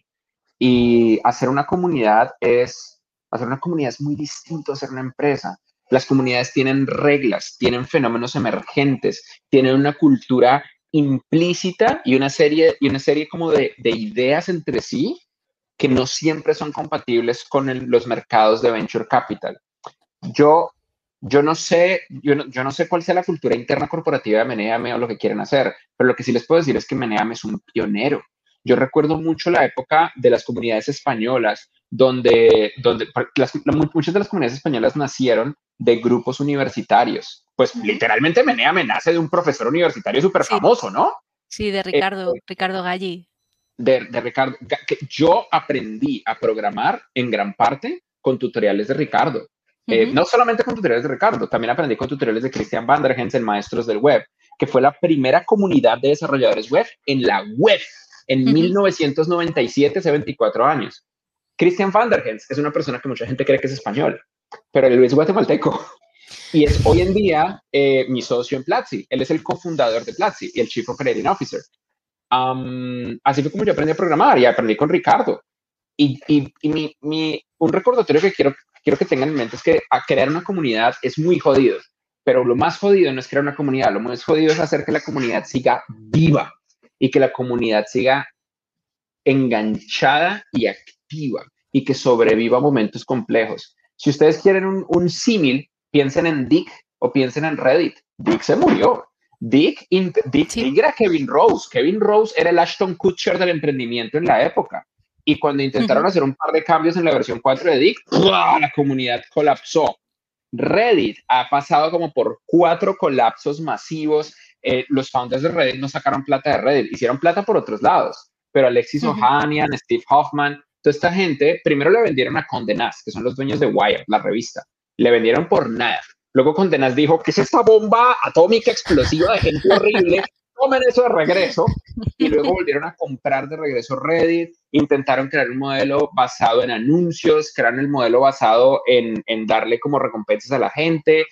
Y hacer una comunidad es, hacer una comunidad es muy distinto a hacer una empresa. Las comunidades tienen reglas, tienen fenómenos emergentes, tienen una cultura implícita y una serie, y una serie como de, ideas entre sí que no siempre son compatibles con los mercados de venture capital. Yo, yo, no sé, yo, yo no sé cuál sea la cultura interna corporativa de Meneame o lo que quieren hacer, pero lo que sí les puedo decir es que Meneame es un pionero. Yo recuerdo mucho la época de las comunidades españolas, donde, donde muchas de las comunidades españolas nacieron de grupos universitarios. Pues literalmente Menea me nace de un profesor universitario súper famoso, ¿no? Sí, de Ricardo, eh, Ricardo Galli. De, de, Ricardo, que yo aprendí a programar en gran parte con tutoriales de Ricardo. Eh, no solamente con tutoriales de Ricardo, también aprendí con tutoriales de Christian Vandergens en Maestros del Web, que fue la primera comunidad de desarrolladores web en la web en 1997, hace 24 años. Christian Vandergens es una persona que mucha gente cree que es español pero él es guatemalteco. Y es hoy en día eh, mi socio en Platzi. Él es el cofundador de Platzi y el Chief Operating Officer. así fue como yo aprendí a programar y aprendí con Ricardo. y, y, mi, un recordatorio que quiero, quiero que tengan en mente es que a crear una comunidad es muy jodido, pero lo más jodido no es crear una comunidad, lo más jodido es hacer que la comunidad siga viva y que la comunidad siga enganchada y activa y que sobreviva momentos complejos. Si ustedes quieren un, un símil, piensen en Dick o piensen en Reddit. Dick se murió. Dick, Dick, era Kevin Rose. Kevin Rose era el Ashton Kutcher del emprendimiento en la época. Y cuando intentaron hacer un par de cambios en la versión 4 de Dick, la comunidad colapsó. Reddit ha pasado como por cuatro colapsos masivos. Eh, los founders de Reddit no sacaron plata de Reddit, hicieron plata por otros lados, pero Alexis Ohanian, Steve Hoffman, toda esta gente, primero le vendieron a Condé Nast, que son los dueños de Wire, la revista. Le vendieron por nada. Luego Condé Nast dijo, ¿qué es esta bomba atómica explosiva de gente horrible? Tomen eso de regreso. Y luego volvieron a comprar de regreso Reddit. Intentaron crear un modelo basado en anuncios, crearon el modelo basado en, en darle como recompensas a la gente.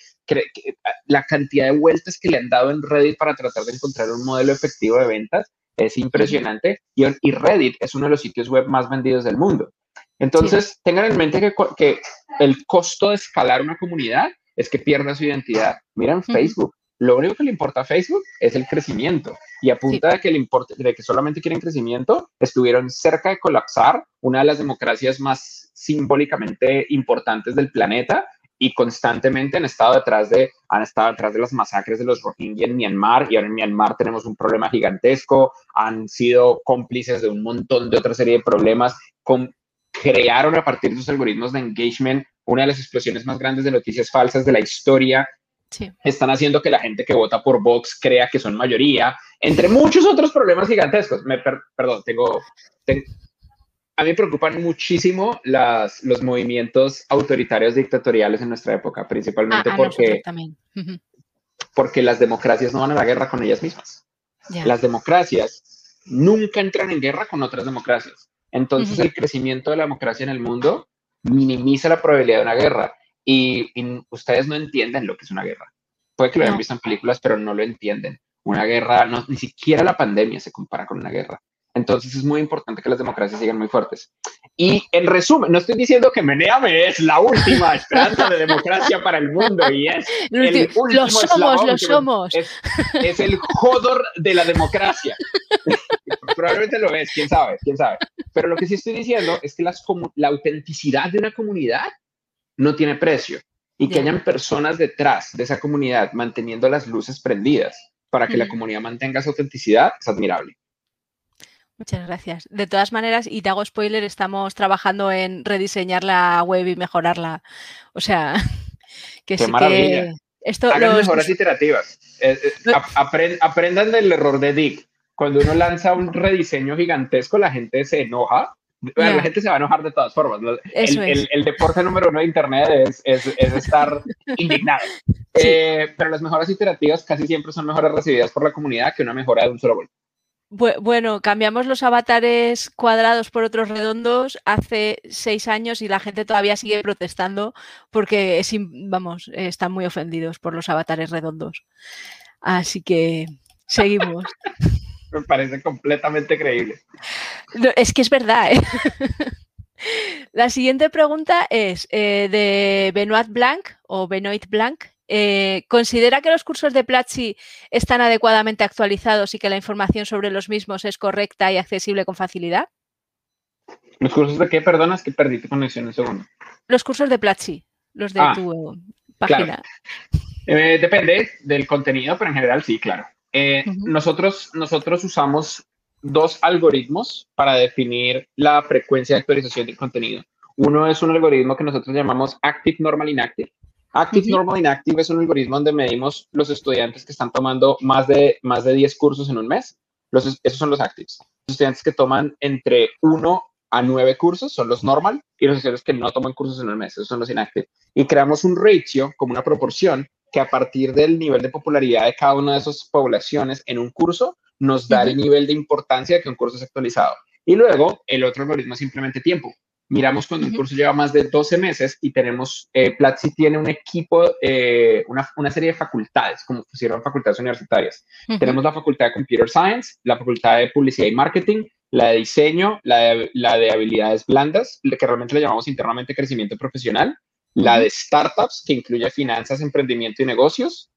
La cantidad de vueltas que le han dado en Reddit para tratar de encontrar un modelo efectivo de ventas es impresionante y, y, Reddit es uno de los sitios web más vendidos del mundo. Entonces, tengan en mente que, que, el costo de escalar una comunidad es que pierda su identidad. Miren Facebook. Lo único que le importa a Facebook es el crecimiento. Y a punta de, que le importe, de que solamente quieren crecimiento, estuvieron cerca de colapsar una de las democracias más simbólicamente importantes del planeta y constantemente han estado detrás de, han estado detrás de las masacres de los Rohingya en Myanmar y ahora en Myanmar tenemos un problema gigantesco, han sido cómplices de un montón de otra serie de problemas, con, crearon a partir de sus algoritmos de engagement una de las explosiones más grandes de noticias falsas de la historia. Están haciendo que la gente que vota por Vox crea que son mayoría, entre muchos otros problemas gigantescos. Me perdón, tengo, tengo a mí me preocupan muchísimo las, los movimientos autoritarios dictatoriales en nuestra época, principalmente porque, porque las democracias no van a la guerra con ellas mismas. Las democracias nunca entran en guerra con otras democracias. Entonces el crecimiento de la democracia en el mundo minimiza la probabilidad de una guerra y, ustedes no entienden lo que es una guerra. Puede que lo hayan visto en películas, pero no lo entienden. Una guerra, no, ni siquiera la pandemia se compara con una guerra. Entonces es muy importante que las democracias sigan muy fuertes. Y en resumen, no estoy diciendo que Meneame es la última <laughs> esperanza de democracia para el mundo y es el último lo somos, lo somos. Es, el jodor de la democracia. <laughs> Probablemente lo es, quién sabe, quién sabe. Pero lo que sí estoy diciendo es que las, la autenticidad de una comunidad no tiene precio y que hayan personas detrás de esa comunidad manteniendo las luces prendidas para que la comunidad mantenga su autenticidad es admirable. Muchas gracias. De todas maneras, y te hago spoiler, estamos trabajando en rediseñar la web y mejorarla. O sea, <laughs> que sí que esto Hagan mejoras iterativas. Eh, eh, aprendan del error de Dick. Cuando uno lanza un rediseño gigantesco, la gente se enoja. La gente se va a enojar de todas formas. El, deporte número uno de Internet es, estar <laughs> indignado. Eh, pero las mejoras iterativas casi siempre son mejores recibidas por la comunidad que una mejora de un solo golpe. Bueno, cambiamos los avatares cuadrados por otros redondos hace seis años y la gente todavía sigue protestando porque, es, vamos, están muy ofendidos por los avatares redondos. Así que seguimos. <laughs> Me parece completamente creíble. es que es verdad. ¿eh? <laughs> La siguiente pregunta es eh, de Benoit Blanc o Benoit Blanc eh, ¿Considera que los cursos de Platzi están adecuadamente actualizados y que la información sobre los mismos es correcta y accesible con facilidad? ¿Los cursos de qué? Perdonas que perdí tu conexión un segundo. Los cursos de Platzi, los de ah, tu página. Eh, depende del contenido, pero en general sí, claro. Eh, nosotros, nosotros usamos dos algoritmos para definir la frecuencia de actualización del contenido. Uno es un algoritmo que nosotros llamamos Active Normal Inactive, Active Normal Inactive es un algoritmo donde medimos los estudiantes que están tomando más de, más de 10 cursos en un mes. Los, esos son los actives. Los estudiantes que toman entre 1 a 9 cursos son los normal y los estudiantes que no toman cursos en un mes, esos son los inactive. Y creamos un ratio como una proporción que a partir del nivel de popularidad de cada una de esas poblaciones en un curso nos da el nivel de importancia de que un curso es actualizado. Y luego el otro algoritmo es simplemente tiempo miramos cuando un curso lleva más de 12 meses y tenemos, eh, Platzi tiene un equipo, eh, una, una, serie de facultades, como pusieron facultades universitarias. Tenemos la facultad de Computer Science, la facultad de Publicidad y Marketing, la de diseño, la de, la de habilidades blandas, que realmente le llamamos internamente crecimiento profesional, la de startups, que incluye finanzas, emprendimiento y negocios,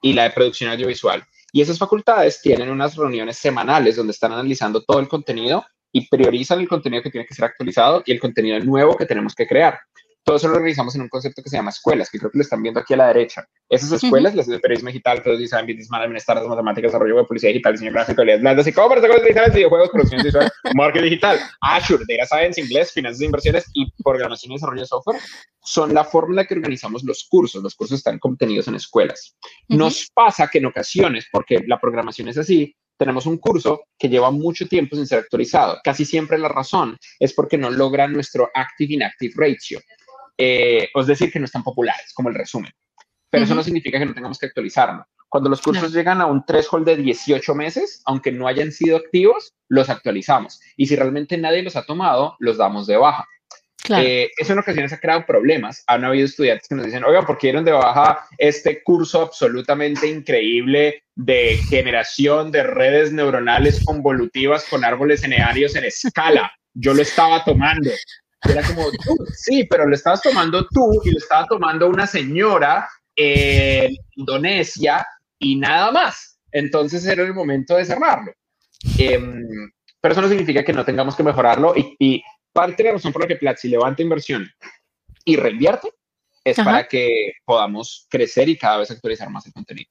y la de producción audiovisual. Y esas facultades tienen unas reuniones semanales donde están analizando todo el contenido y priorizan el contenido que tiene que ser actualizado y el contenido nuevo que tenemos que crear todo eso lo realizamos en un concepto que se llama escuelas, que creo que lo están viendo aquí a la derecha. Esas escuelas, las de periodismo digital, product design, business management, startups, matemáticas, desarrollo de publicidad digital, diseño gráfico, habilidades blandas y cómo digitales, videojuegos, producción visual, <laughs> marketing digital, Azure, Data Science, inglés, finanzas de inversiones y programación y desarrollo de software, son la forma en la que organizamos los cursos. Los cursos están contenidos en escuelas. Nos pasa que en ocasiones, porque la programación es así, tenemos un curso que lleva mucho tiempo sin ser actualizado. Casi siempre la razón es porque no logra nuestro active-inactive ratio. Eh, es decir, que no están populares, como el resumen. Pero eso no significa que no tengamos que actualizarlo. Cuando los cursos llegan a un threshold de 18 meses, aunque no hayan sido activos, los actualizamos. Y si realmente nadie los ha tomado, los damos de baja. Eh, eso en ocasiones ha creado problemas. Han habido estudiantes que nos dicen, oigan, ¿por qué dieron de baja este curso absolutamente increíble de generación de redes neuronales convolutivas con árboles enearios en escala? Yo lo estaba tomando era como, sí, pero lo estabas tomando tú y lo estaba tomando una señora en Indonesia y nada más. Entonces era el momento de cerrarlo. Em, pero eso no significa que no tengamos que mejorarlo y, parte de la razón por la que Platzi levanta inversión y reinvierte es para que podamos crecer y cada vez actualizar más el contenido.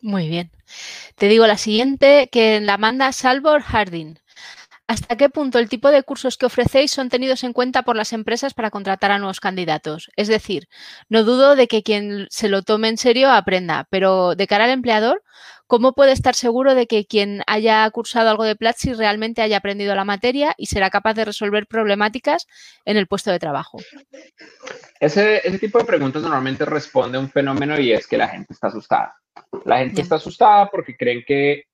Muy bien. Te digo la siguiente que la manda Salvor Harding. ¿Hasta qué punto el tipo de cursos que ofrecéis son tenidos en cuenta por las empresas para contratar a nuevos candidatos? Es decir, no dudo de que quien se lo tome en serio aprenda, pero de cara al empleador, ¿cómo puede estar seguro de que quien haya cursado algo de Platzi realmente haya aprendido la materia y será capaz de resolver problemáticas en el puesto de trabajo? Ese, tipo de preguntas normalmente responde a un fenómeno y es que la gente está asustada. La gente está asustada porque creen que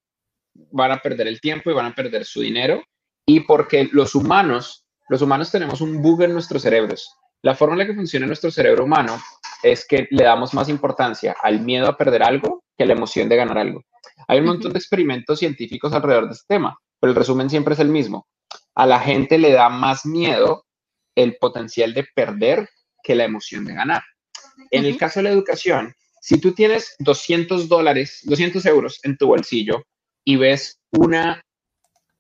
van a perder el tiempo y van a perder su dinero y porque los humanos, los humanos tenemos un bug en nuestros cerebros. La forma en la que funciona nuestro cerebro humano es que le damos más importancia al miedo a perder algo que la emoción de ganar algo. Hay un montón de experimentos científicos alrededor de este tema, pero el resumen siempre es el mismo. A la gente le da más miedo el potencial de perder que la emoción de ganar. En el caso de la educación, si tú tienes 200 dólares, 200 euros en tu bolsillo y ves una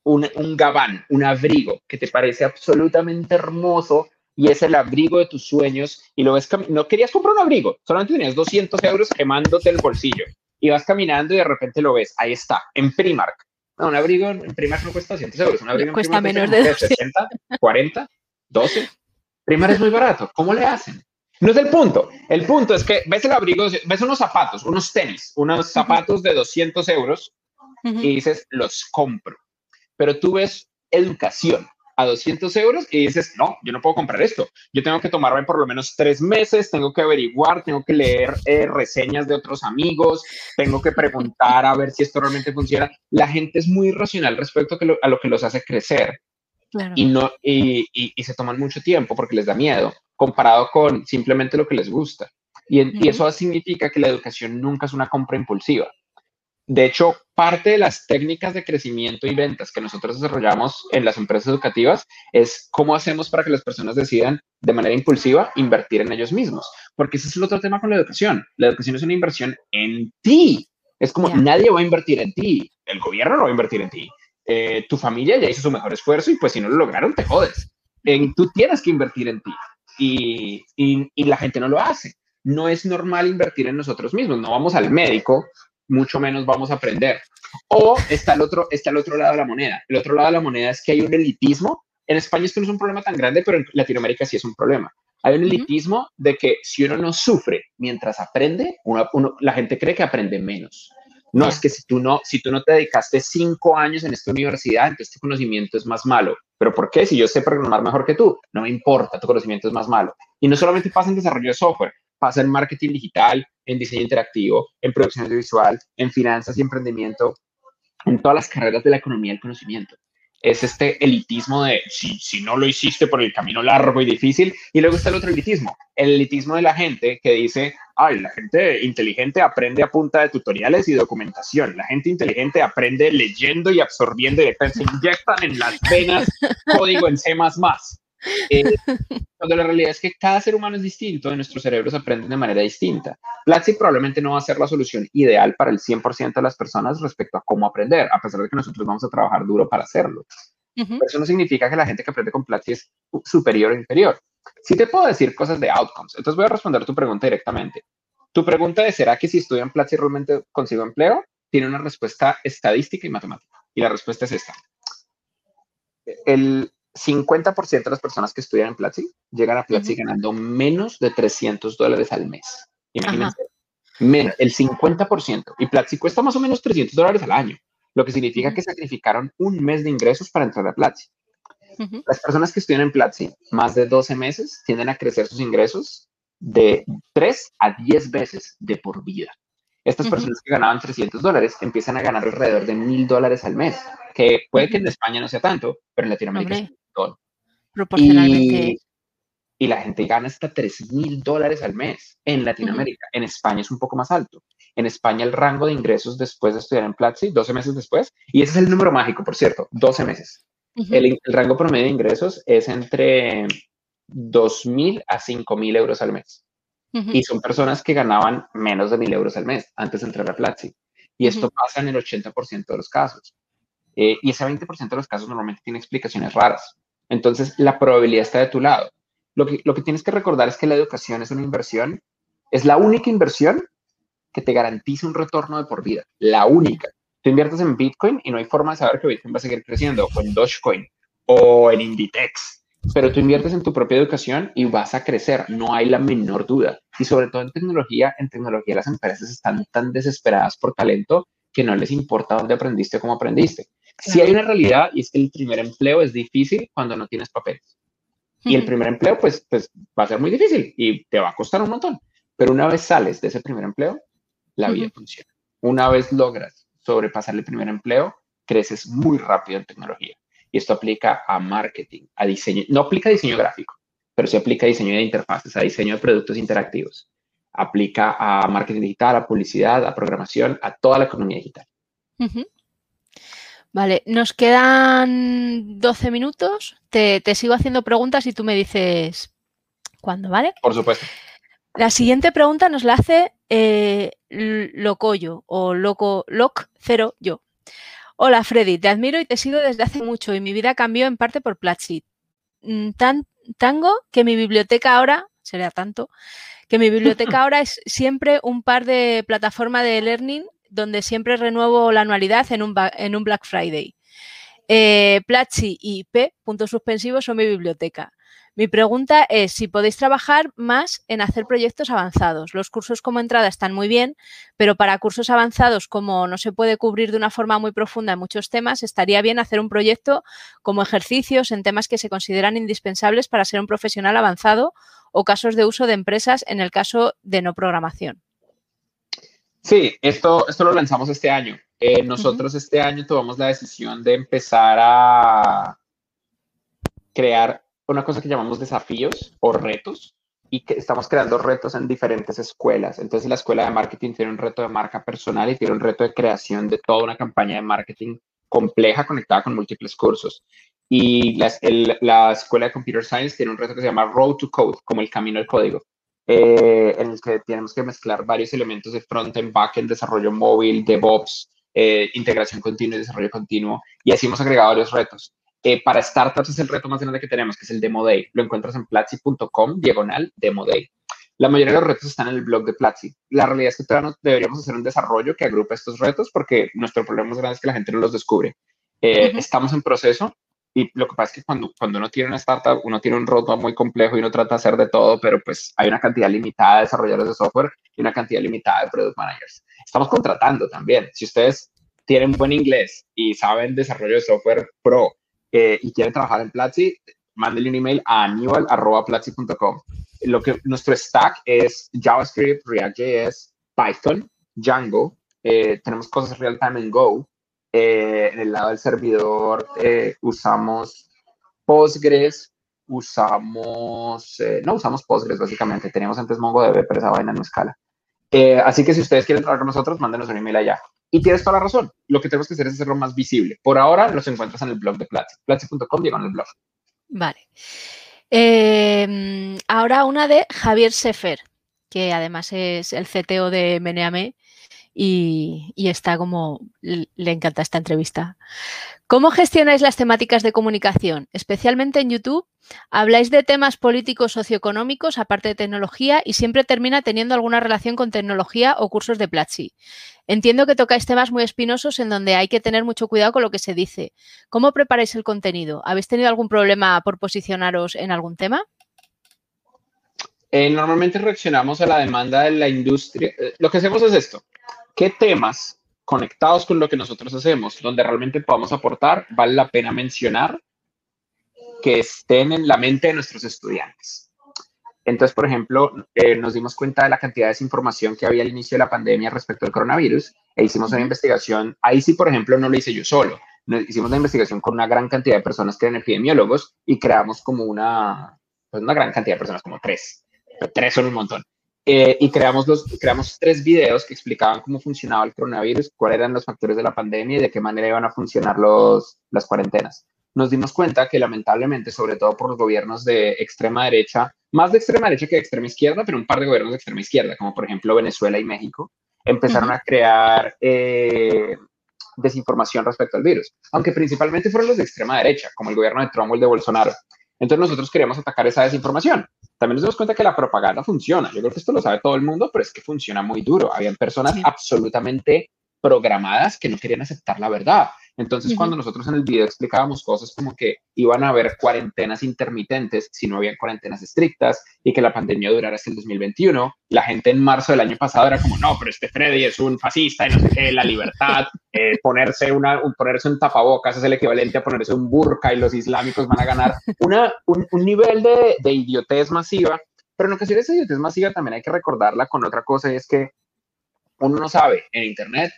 un, un gabán, un abrigo que te parece absolutamente hermoso y es el abrigo de tus sueños y lo ves, no querías comprar un abrigo, solamente tenías 200 euros quemándote el bolsillo y vas caminando y de repente lo ves, ahí está, en Primark. No, un abrigo en Primark no cuesta 200 euros, un abrigo cuesta menos de 60, 40, 12. Primark es muy barato, ¿cómo le hacen? No es el punto. El punto es que ves el abrigo, ves unos zapatos, unos tenis, unos zapatos de 200 euros y dices, los compro pero tú ves educación a 200 euros y dices, no, yo no puedo comprar esto. Yo tengo que tomarme por lo menos tres meses, tengo que averiguar, tengo que leer eh, reseñas de otros amigos, tengo que preguntar a ver si esto realmente funciona. La gente es muy racional respecto a, lo que los hace crecer y, no, y, y, se toman mucho tiempo porque les da miedo comparado con simplemente lo que les gusta. Y, y eso significa que la educación nunca es una compra impulsiva. De hecho, parte de las técnicas de crecimiento y ventas que nosotros desarrollamos en las empresas educativas es cómo hacemos para que las personas decidan de manera impulsiva invertir en ellos mismos. Porque ese es el otro tema con la educación. La educación es una inversión en ti. Es como nadie va a invertir en ti. El gobierno no va a invertir en ti. Eh, tu familia ya hizo su mejor esfuerzo y pues si no lo lograron, te jodes. En, tú tienes que invertir en ti y, y la gente no lo hace. No es normal invertir en nosotros mismos. No vamos al médico mucho menos vamos a aprender. O está el, otro, está el otro lado de la moneda. El otro lado de la moneda es que hay un elitismo. En España esto no es un problema tan grande, pero en Latinoamérica sí es un problema. Hay un elitismo de que si uno no sufre mientras aprende, la gente cree que aprende menos. No, es que si tú no, si tú no te dedicaste cinco años en esta universidad, entonces tu conocimiento es más malo. ¿Pero por qué? Si yo sé programar mejor que tú, no me importa, tu conocimiento es más malo. Y no solamente pasa en desarrollo de software, pasa en marketing digital, en diseño interactivo, en producción audiovisual, en finanzas y emprendimiento, en todas las carreras de la economía del conocimiento. es este elitismo de si, si no lo hiciste por el camino largo y difícil. Y luego está el otro elitismo, el elitismo de la gente que dice, ay, la gente inteligente aprende a punta de tutoriales y documentación. La gente inteligente aprende leyendo y absorbiendo directamente. Se inyectan en las venas código en C++. Eh, <laughs> cuando la realidad es que cada ser humano es distinto y nuestros cerebros aprenden de manera distinta. Platzi probablemente no va a ser la solución ideal para el 100% de las personas respecto a cómo aprender, a pesar de que nosotros vamos a trabajar duro para hacerlo. eso no significa que la gente que aprende con Platzi es superior o inferior. Sí te puedo decir cosas de outcomes. Entonces voy a responder tu pregunta directamente. Tu pregunta de ¿será que si estudio en Platzi realmente consigo empleo? Tiene una respuesta estadística y matemática. Y la respuesta es esta. El, 50% de las personas que estudian en Platzi llegan a Platzi ganando menos de 300 dólares al mes. Imagínense. Menos, el 50%. Y Platzi cuesta más o menos 300 dólares al año, lo que significa que sacrificaron un mes de ingresos para entrar a Platzi. Las personas que estudian en Platzi más de 12 meses tienden a crecer sus ingresos de 3 a 10 veces de por vida. Estas personas que ganaban 300 dólares empiezan a ganar alrededor de 1000 dólares al mes, que puede que en España no sea tanto, pero en Latinoamérica es Proporcionalmente. Y, la gente gana hasta 3 mil dólares al mes en Latinoamérica. En España es un poco más alto. En España el rango de ingresos después de estudiar en Platzi, 12 meses después, y ese es el número mágico, por cierto, 12 meses. el, rango promedio de ingresos es entre 2 mil a 5 mil euros al mes. Y son personas que ganaban menos de mil euros al mes antes de entrar a Platzi. Y esto pasa en el 80% de los casos. Eh, y ese 20% de los casos normalmente tiene explicaciones raras. Entonces, la probabilidad está de tu lado. Lo que, lo que tienes que recordar es que la educación es una inversión, es la única inversión que te garantiza un retorno de por vida, la única. Tú inviertes en Bitcoin y no hay forma de saber que Bitcoin va a seguir creciendo, o en Dogecoin, o en Inditex, pero tú inviertes en tu propia educación y vas a crecer, no hay la menor duda. Y sobre todo en tecnología, en tecnología las empresas están tan desesperadas por talento que no les importa dónde aprendiste o cómo aprendiste. Si hay una realidad y es que el primer empleo es difícil cuando no tienes papeles. Y el primer empleo, pues, pues va a ser muy difícil y te va a costar un montón. Pero una vez sales de ese primer empleo, la vida funciona. Una vez logras sobrepasar el primer empleo, creces muy rápido en tecnología. Y esto aplica a marketing, a diseño. No aplica a diseño gráfico, pero sí aplica a diseño de interfaces, a diseño de productos interactivos. Aplica a marketing digital, a publicidad, a programación, a toda la economía digital. Vale, nos quedan 12 minutos. Te, sigo haciendo preguntas y tú me dices cuándo, ¿vale? Por supuesto. La siguiente pregunta nos la hace eh, Locoyo o Loco Loc Cero Yo. Hola Freddy, te admiro y te sigo desde hace mucho y mi vida cambió en parte por Platzi. Mm, tan, tango que mi biblioteca ahora, sería tanto, que mi biblioteca <laughs> ahora es siempre un par de plataforma de learning donde siempre renuevo la anualidad en un, en un Black Friday. Eh, y P, puntos suspensivos, son mi biblioteca. Mi pregunta es si podéis trabajar más en hacer proyectos avanzados. Los cursos como entrada están muy bien, pero para cursos avanzados, como no se puede cubrir de una forma muy profunda en muchos temas, estaría bien hacer un proyecto como ejercicios en temas que se consideran indispensables para ser un profesional avanzado o casos de uso de empresas en el caso de no programación. Sí, esto, esto lo lanzamos este año. Eh, nosotros este año tomamos la decisión de empezar a crear una cosa que llamamos desafíos o retos y que estamos creando retos en diferentes escuelas. Entonces la escuela de marketing tiene un reto de marca personal y tiene un reto de creación de toda una campaña de marketing compleja conectada con múltiples cursos. Y la, la escuela de Computer Science tiene un reto que se llama Road to Code, como el camino al código. Eh, en el que tenemos que mezclar varios elementos de front-end, back-end, desarrollo móvil, DevOps, eh, integración continua y desarrollo continuo. Y así hemos agregado varios retos. Eh, para startups es el reto más grande que tenemos, que es el Demo Day. Lo encuentras en platzi.com, diagonal, Demo Day. La mayoría de los retos están en el blog de Platzi. La realidad es que todavía no deberíamos hacer un desarrollo que agrupe estos retos porque nuestro problema más grande es que la gente no los descubre. Estamos en proceso, y lo que pasa es que cuando, cuando uno tiene una startup, uno tiene un roto muy complejo y uno trata de hacer de todo, pero pues hay una cantidad limitada de desarrolladores de software y una cantidad limitada de product managers. Estamos contratando también. Si ustedes tienen buen inglés y saben desarrollo de software pro eh, y quieren trabajar en Platzi, mándenle un email a anual.platzi.com. Lo que nuestro stack es JavaScript, React.js, Python, Django. Eh, tenemos cosas real time en Go Eh, en el lado del servidor eh, usamos Postgres, usamos, eh, no usamos Postgres básicamente, teníamos antes MongoDB, pero esa vaina no escala. así que si ustedes quieren trabajar con nosotros, mándenos un email allá. Y tienes toda la razón, lo que tenemos que hacer es hacerlo más visible. Por ahora los encuentras en el blog de Platzi, platzi.com, en el blog. Vale. Em, ahora una de Javier Sefer, que además es el CTO de Meneame y, está como, le encanta esta entrevista. ¿Cómo gestionáis las temáticas de comunicación? Especialmente en YouTube, habláis de temas políticos socioeconómicos, aparte de tecnología, y siempre termina teniendo alguna relación con tecnología o cursos de Platzi. Entiendo que tocáis temas muy espinosos en donde hay que tener mucho cuidado con lo que se dice. ¿Cómo preparáis el contenido? ¿Habéis tenido algún problema por posicionaros en algún tema? Eh, normalmente reaccionamos a la demanda de la industria. Eh, lo que hacemos es esto. ¿Qué temas conectados con lo que nosotros hacemos, donde realmente podamos aportar, vale la pena mencionar que estén en la mente de nuestros estudiantes. Entonces, por ejemplo, eh, nos dimos cuenta de la cantidad de desinformación que había al inicio de la pandemia respecto al coronavirus e hicimos una investigación. Ahí sí, por ejemplo, no lo hice yo solo. Hicimos una investigación con una gran cantidad de personas que eran epidemiólogos y creamos como una, pues una gran cantidad de personas, como tres. tres son un montón. Eh, y creamos, los, creamos tres videos que explicaban cómo funcionaba el coronavirus, cuáles eran los factores de la pandemia y de qué manera iban a funcionar los, las cuarentenas. Nos dimos cuenta que lamentablemente, sobre todo por los gobiernos de extrema derecha, más de extrema derecha que de extrema izquierda, pero un par de gobiernos de extrema izquierda, como por ejemplo Venezuela y México, empezaron a crear eh, desinformación respecto al virus, aunque principalmente fueron los de extrema derecha, como el gobierno de Trump o el de Bolsonaro. Entonces nosotros queríamos atacar esa desinformación. También nos dimos cuenta que la propaganda funciona. Yo creo que esto lo sabe todo el mundo, pero es que funciona muy duro. Habían personas absolutamente programadas que no querían aceptar la verdad. Entonces, cuando nosotros en el video explicábamos cosas como que iban a haber cuarentenas intermitentes si no habían cuarentenas estrictas y que la pandemia durara hasta el 2021, la gente en marzo del año pasado era como, no, pero este Freddy es un fascista y no sé qué, la libertad, <laughs> eh, ponerse, una, un, ponerse un tapabocas es el equivalente a ponerse un burka y los islámicos van a ganar una, un, un nivel de, de idiotez masiva. Pero en ocasiones esa idiotez masiva también hay que recordarla con otra cosa y es que uno no sabe en Internet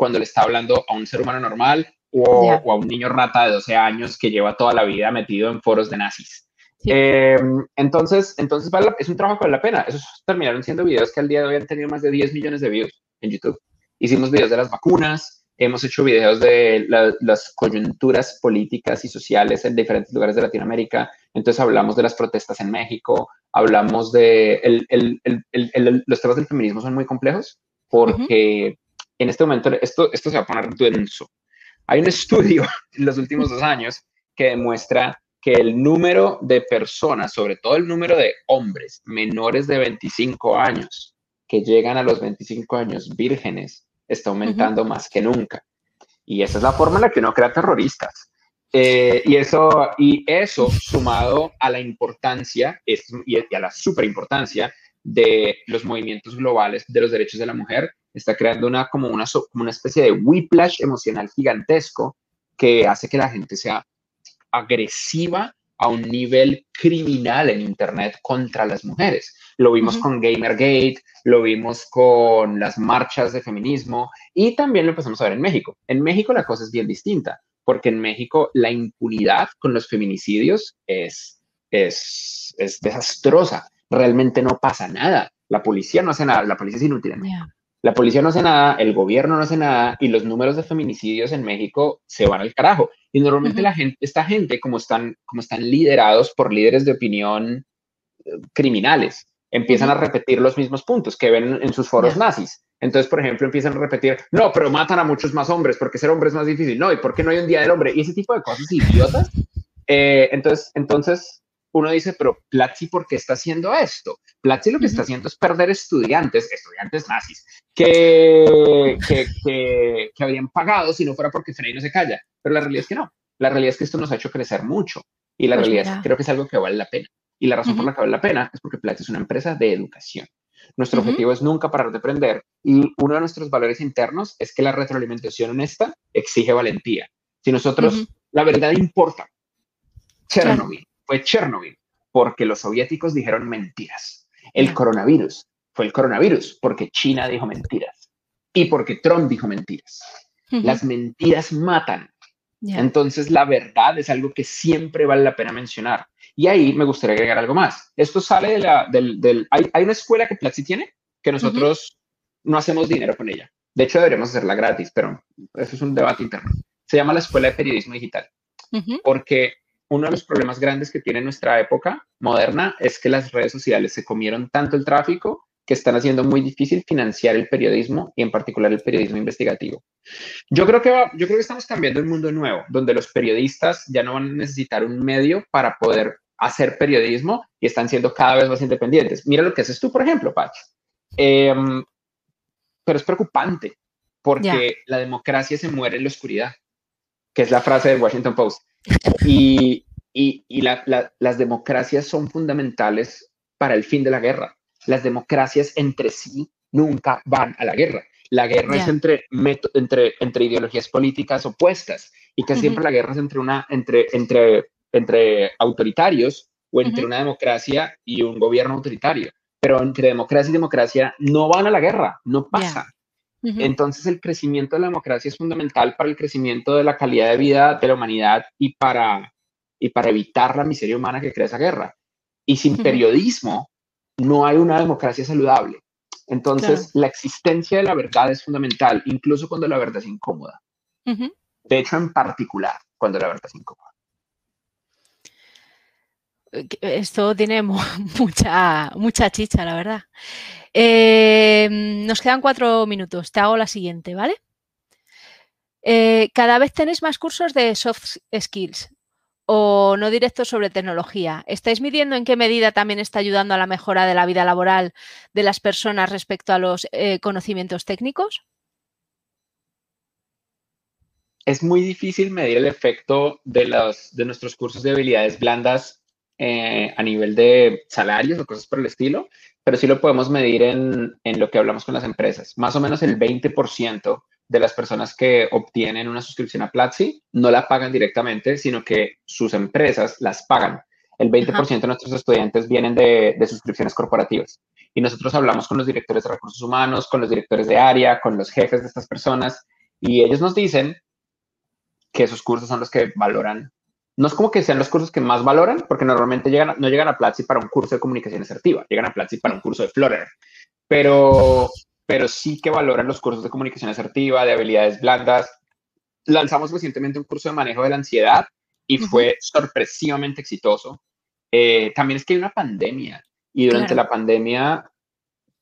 cuando le está hablando a un ser humano normal o, a un niño rata de 12 años que lleva toda la vida metido en foros de nazis. Em, entonces, entonces es un trabajo que vale la pena. Esos terminaron siendo videos que al día de hoy han tenido más de 10 millones de views en YouTube. Hicimos videos de las vacunas, hemos hecho videos de las coyunturas políticas y sociales en diferentes lugares de Latinoamérica. Entonces hablamos de las protestas en México, hablamos de... El, el, el, los temas del feminismo son muy complejos porque en este momento esto, esto se va a poner denso. Hay un <laughs> estudio en los últimos dos años que demuestra que el número de personas, sobre todo el número de hombres menores de 25 años que llegan a los 25 años vírgenes, está aumentando más que nunca. Y esa es la forma en la que uno crea terroristas. Eh, y, eso, y eso sumado a la importancia y a la superimportancia de los movimientos globales de los derechos de la mujer, está creando una, como, una, como una especie de whiplash emocional gigantesco que hace que la gente sea agresiva a un nivel criminal en Internet contra las mujeres. Lo vimos con Gamergate, lo vimos con las marchas de feminismo y también lo empezamos a ver en México. En México la cosa es bien distinta, porque en México la impunidad con los feminicidios es, es, es desastrosa. Realmente no pasa nada. La policía no hace nada, la policía es inútil en México. La policía no hace nada, el gobierno no hace nada y los números de feminicidios en México se van al carajo. Y normalmente la gente, esta gente, como están, como están liderados por líderes de opinión eh, criminales, empiezan a repetir los mismos puntos que ven en sus foros nazis. Entonces, por ejemplo, empiezan a repetir, no, pero matan a muchos más hombres porque ser hombre es más difícil. No, ¿y por qué no hay un día del hombre? Y ese tipo de cosas idiotas. Eh, entonces, entonces, uno dice, pero Platzi, ¿por qué está haciendo esto? Platzi lo que está haciendo es perder estudiantes, estudiantes nazis, que, que, que, habrían pagado si no fuera porque Frey no se calla. Pero la realidad es que no. La realidad es que esto nos ha hecho crecer mucho. Y la pues realidad es que creo que es algo que vale la pena. Y la razón por la que vale la pena es porque Platzi es una empresa de educación. Nuestro objetivo es nunca parar de aprender. Y uno de nuestros valores internos es que la retroalimentación honesta exige valentía. Si nosotros, la verdad importa. Chernobyl fue Chernobyl, porque los soviéticos dijeron mentiras. El coronavirus fue el coronavirus porque China dijo mentiras y porque Trump dijo mentiras. Las mentiras matan. Entonces, la verdad es algo que siempre vale la pena mencionar. Y ahí me gustaría agregar algo más. Esto sale de la, del... del hay, hay, una escuela que Platzi tiene que nosotros no hacemos dinero con ella. De hecho, deberíamos hacerla gratis, pero eso es un debate interno. Se llama la Escuela de Periodismo Digital. Porque uno de los problemas grandes que tiene nuestra época moderna es que las redes sociales se comieron tanto el tráfico que están haciendo muy difícil financiar el periodismo y en particular el periodismo investigativo. Yo creo que yo creo que estamos cambiando un mundo nuevo, donde los periodistas ya no van a necesitar un medio para poder hacer periodismo y están siendo cada vez más independientes. Mira lo que haces tú, por ejemplo, Pach. Em, pero es preocupante porque la democracia se muere en la oscuridad, que es la frase del Washington Post. Y, y, y las democracias son fundamentales para el fin de la guerra las democracias entre sí nunca van a la guerra. La guerra es entre, entre, entre ideologías políticas opuestas y que siempre la guerra es entre, una, entre, entre, entre autoritarios o entre una democracia y un gobierno autoritario. Pero entre democracia y democracia no van a la guerra, no pasa. Entonces el crecimiento de la democracia es fundamental para el crecimiento de la calidad de vida de la humanidad y para, y para evitar la miseria humana que crea esa guerra. Y sin periodismo no hay una democracia saludable. Entonces, la existencia de la verdad es fundamental, incluso cuando la verdad es incómoda. De hecho, en particular, cuando la verdad es incómoda. Esto tiene <laughs> mucha, mucha chicha, la verdad. Eh, nos quedan cuatro minutos. Te hago la siguiente, ¿vale? Eh, cada vez tenéis más cursos de soft skills o no directos sobre tecnología. ¿Estáis midiendo en qué medida también está ayudando a la mejora de la vida laboral de las personas respecto a los eh, conocimientos técnicos? Es muy difícil medir el efecto de, los, de nuestros cursos de habilidades blandas eh, a nivel de salarios o cosas por el estilo, pero sí lo podemos medir en, en lo que hablamos con las empresas. Más o menos el 20% de las personas que obtienen una suscripción a Platzi no la pagan directamente, sino que sus empresas las pagan. El 20% de nuestros estudiantes vienen de, suscripciones corporativas. Y nosotros hablamos con los directores de recursos humanos, con los directores de área, con los jefes de estas personas, y ellos nos dicen que esos cursos son los que valoran. No es como que sean los cursos que más valoran, porque normalmente llegan, no llegan a Platzi para un curso de comunicación asertiva, llegan a Platzi para un curso de Flutter. Pero pero sí que valoran los cursos de comunicación asertiva, de habilidades blandas. Lanzamos recientemente un curso de manejo de la ansiedad y fue sorpresivamente exitoso. Eh, también es que hay una pandemia y durante la pandemia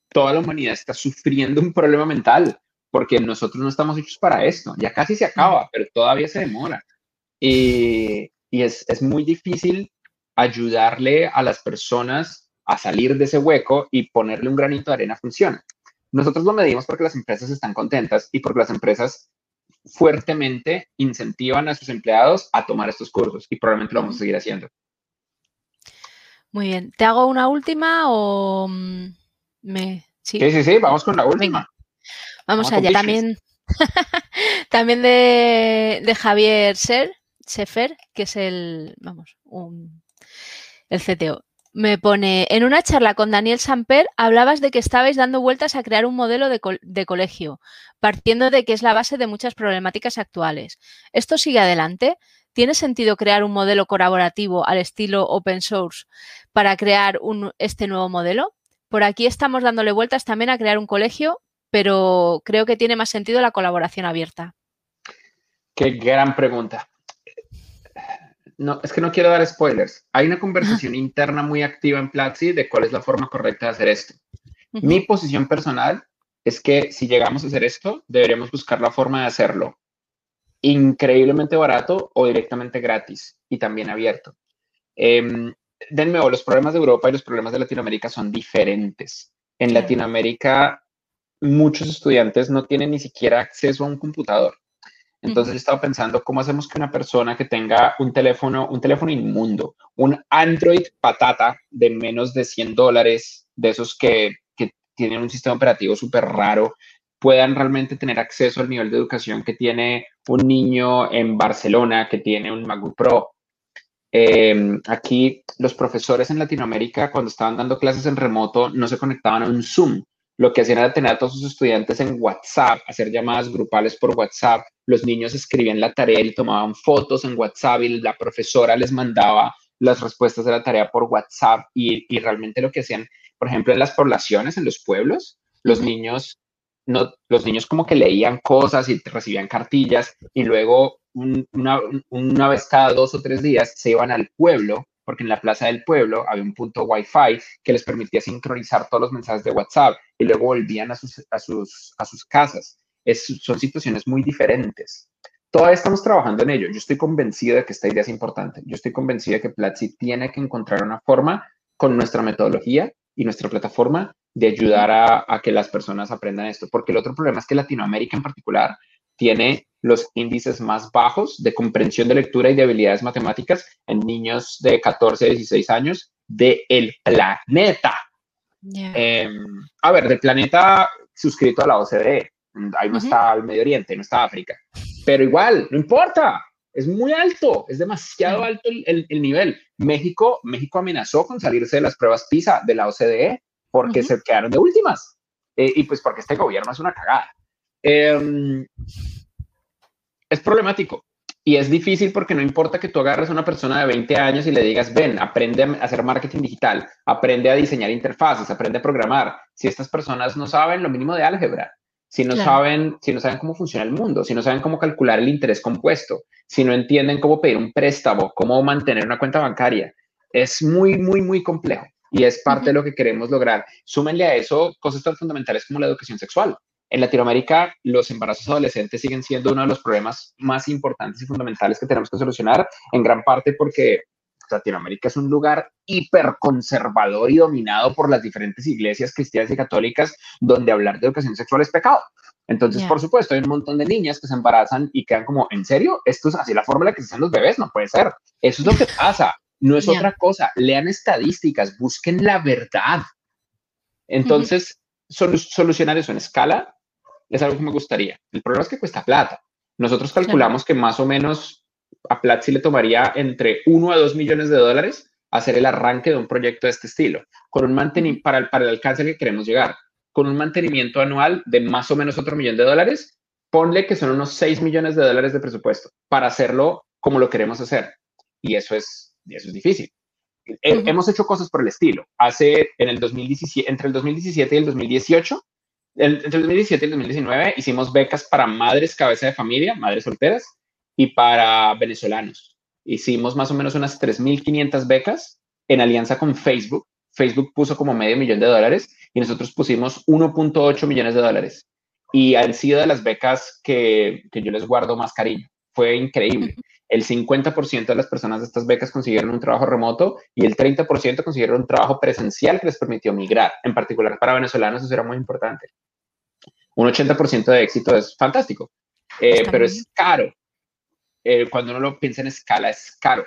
toda la humanidad está sufriendo un problema mental porque nosotros no estamos hechos para esto. Ya casi se acaba, pero todavía se demora. Y, y es, es muy difícil ayudarle a las personas a salir de ese hueco y ponerle un granito de arena funciona. Nosotros lo medimos porque las empresas están contentas y porque las empresas fuertemente incentivan a sus empleados a tomar estos cursos y probablemente lo vamos a seguir haciendo. Muy bien. ¿Te hago una última o mm, me... Sí, sí, sí, vamos con la última. Vamos, allá. También, <laughs> también de, de, Javier Ser, Sefer, que es el, vamos, el CTO me pone, en una charla con Daniel Samper hablabas de que estabais dando vueltas a crear un modelo de, colegio, partiendo de que es la base de muchas problemáticas actuales. ¿Esto sigue adelante? ¿Tiene sentido crear un modelo colaborativo al estilo open source para crear este nuevo modelo? Por aquí estamos dándole vueltas también a crear un colegio, pero creo que tiene más sentido la colaboración abierta. Qué gran pregunta no, es que no quiero dar spoilers. Hay una conversación interna muy activa en Platzi de cuál es la forma correcta de hacer esto. Mi posición personal es que si llegamos a hacer esto, deberíamos buscar la forma de hacerlo increíblemente barato o directamente gratis y también abierto. Eh, de nuevo, los problemas de Europa y los problemas de Latinoamérica son diferentes. En Latinoamérica, muchos estudiantes no tienen ni siquiera acceso a un computador. Entonces he estado pensando cómo hacemos que una persona que tenga un teléfono, un teléfono inmundo, un Android patata de menos de 100 dólares, de esos que, que tienen un sistema operativo súper raro, puedan realmente tener acceso al nivel de educación que tiene un niño en Barcelona que tiene un MacBook Pro. Em, aquí los profesores en Latinoamérica cuando estaban dando clases en remoto no se conectaban a un Zoom, lo que hacían era tener a todos sus estudiantes en WhatsApp, hacer llamadas grupales por WhatsApp. Los niños escribían la tarea y tomaban fotos en WhatsApp y la profesora les mandaba las respuestas de la tarea por WhatsApp y, realmente lo que hacían, por ejemplo, en las poblaciones, en los pueblos, los niños, no, los niños como que leían cosas y recibían cartillas y luego una, una vez cada dos o tres días se iban al pueblo porque en la plaza del pueblo había un punto Wi-Fi que les permitía sincronizar todos los mensajes de WhatsApp y luego volvían a sus, a sus, a sus casas. Es, son situaciones muy diferentes. Todavía estamos trabajando en ello. Yo estoy convencido de que esta idea es importante. Yo estoy convencido de que Platzi tiene que encontrar una forma con nuestra metodología y nuestra plataforma de ayudar a, a que las personas aprendan esto. Porque el otro problema es que Latinoamérica en particular tiene los índices más bajos de comprensión de lectura y de habilidades matemáticas en niños de 14 a 16 años del el planeta. Em, a ver, del planeta suscrito a la OCDE. Ahí no está el Medio Oriente, no está África. Pero igual, no importa. Es muy alto, es demasiado alto el, nivel. México, México amenazó con salirse de las pruebas PISA de la OCDE porque se quedaron de últimas. Eh, y pues porque este gobierno es una cagada. Em, es problemático y es difícil porque no importa que tú agarres a una persona de 20 años y le digas, ven, aprende a hacer marketing digital, aprende a diseñar interfaces, aprende a programar. Si estas personas no saben lo mínimo de álgebra, si no saben, si no saben cómo funciona el mundo, si no saben cómo calcular el interés compuesto, si no entienden cómo pedir un préstamo, cómo mantener una cuenta bancaria, es muy, muy, muy complejo y es parte de lo que queremos lograr. Súmenle a eso cosas tan fundamentales como la educación sexual. En Latinoamérica, los embarazos adolescentes siguen siendo uno de los problemas más importantes y fundamentales que tenemos que solucionar, en gran parte porque Latinoamérica es un lugar hiperconservador y dominado por las diferentes iglesias cristianas y católicas donde hablar de educación sexual es pecado. Entonces, por supuesto, hay un montón de niñas que se embarazan y quedan como, ¿en serio? ¿Esto es así la forma en la que se hacen los bebés? No puede ser. Eso es lo que pasa. No es otra cosa. Lean estadísticas, busquen la verdad. Entonces, solucionar eso en escala es algo que me gustaría. El problema es que cuesta plata. Nosotros calculamos que más o menos a Platzi le tomaría entre 1 a 2 millones de dólares hacer el arranque de un proyecto de este estilo, con un mantenimiento para el, para el alcance que queremos llegar, con un mantenimiento anual de más o menos otro millón de dólares, ponle que son unos 6 millones de dólares de presupuesto para hacerlo como lo queremos hacer. Y eso es, eso es difícil. Hemos hecho cosas por el estilo. Hace en el 2017, entre el 2017 y el 2018, entre el 2017 y el 2019 hicimos becas para madres cabeza de familia, madres solteras, y para venezolanos. Hicimos más o menos unas 3.500 becas en alianza con Facebook. Facebook puso como medio millón de dólares y nosotros pusimos 1.8 millones de dólares. Y han sido de las becas que, que yo les guardo más cariño. Fue increíble. <laughs> El 50% de las personas de estas becas consiguieron un trabajo remoto y el 30% consiguieron un trabajo presencial que les permitió migrar. En particular para venezolanos eso era muy importante un 80% de éxito es fantástico, eh, pero es caro. Eh, cuando uno lo piensa en escala, es caro.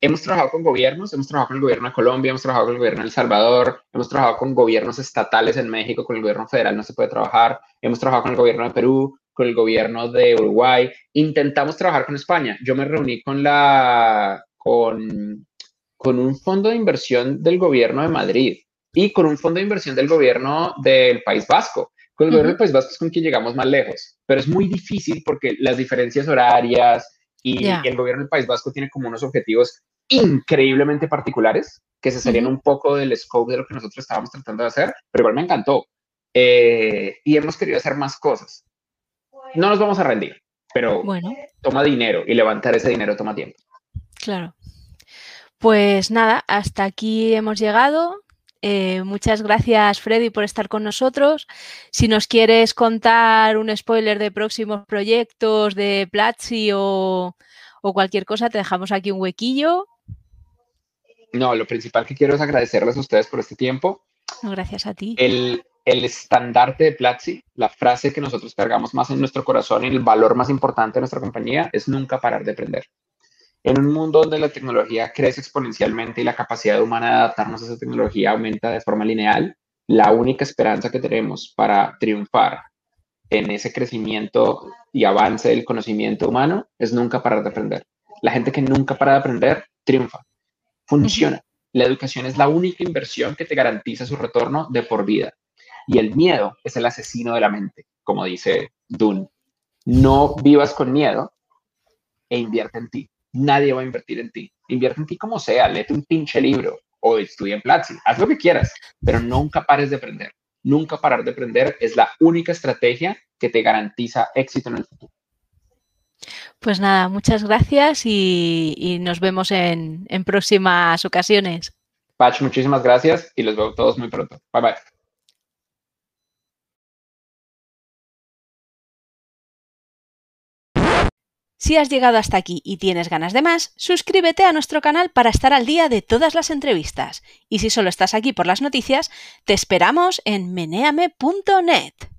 Hemos trabajado con gobiernos, hemos trabajado con el gobierno de Colombia, hemos trabajado con el gobierno de El Salvador, hemos trabajado con gobiernos estatales en México, con el gobierno federal no se puede trabajar, hemos trabajado con el gobierno de Perú, con el gobierno de Uruguay, intentamos trabajar con España. Yo me reuní con la con, con un fondo de inversión del gobierno de Madrid y con un fondo de inversión del gobierno del País Vasco con el gobierno del País Vasco es con quien llegamos más lejos, pero es muy difícil porque las diferencias horarias y, el gobierno del País Vasco tiene como unos objetivos increíblemente particulares que se salían un poco del scope de lo que nosotros estábamos tratando de hacer, pero igual me encantó. Eh, y hemos querido hacer más cosas. No nos vamos a rendir, pero bueno. toma dinero y levantar ese dinero toma tiempo. Claro. Pues nada, hasta aquí hemos llegado. Eh, muchas gracias, Freddy, por estar con nosotros. Si nos quieres contar un spoiler de próximos proyectos de Platzi o, cualquier cosa, te dejamos aquí un huequillo. No, lo principal que quiero es agradecerles a ustedes por este tiempo. gracias a ti. El, el estandarte de Platzi, la frase que nosotros cargamos más en nuestro corazón y el valor más importante de nuestra compañía es nunca parar de aprender. En un mundo donde la tecnología crece exponencialmente y la capacidad humana de adaptarnos a esa tecnología aumenta de forma lineal, la única esperanza que tenemos para triunfar en ese crecimiento y avance del conocimiento humano es nunca parar de aprender. La gente que nunca para de aprender triunfa, funciona. La educación es la única inversión que te garantiza su retorno de por vida. Y el miedo es el asesino de la mente, como dice Dune. No vivas con miedo e invierte en ti. Nadie va a invertir en ti. Invierte en ti como sea, léete un pinche libro o estudia en Platzi, haz lo que quieras, pero nunca pares de aprender. Nunca parar de aprender es la única estrategia que te garantiza éxito en el futuro. Pues nada, muchas gracias y, nos vemos en, en próximas ocasiones. Patch, muchísimas gracias y los veo todos muy pronto. Bye bye. Si has llegado hasta aquí y tienes ganas de más, suscríbete a nuestro canal para estar al día de todas las entrevistas. Y si solo estás aquí por las noticias, te esperamos en meneame.net.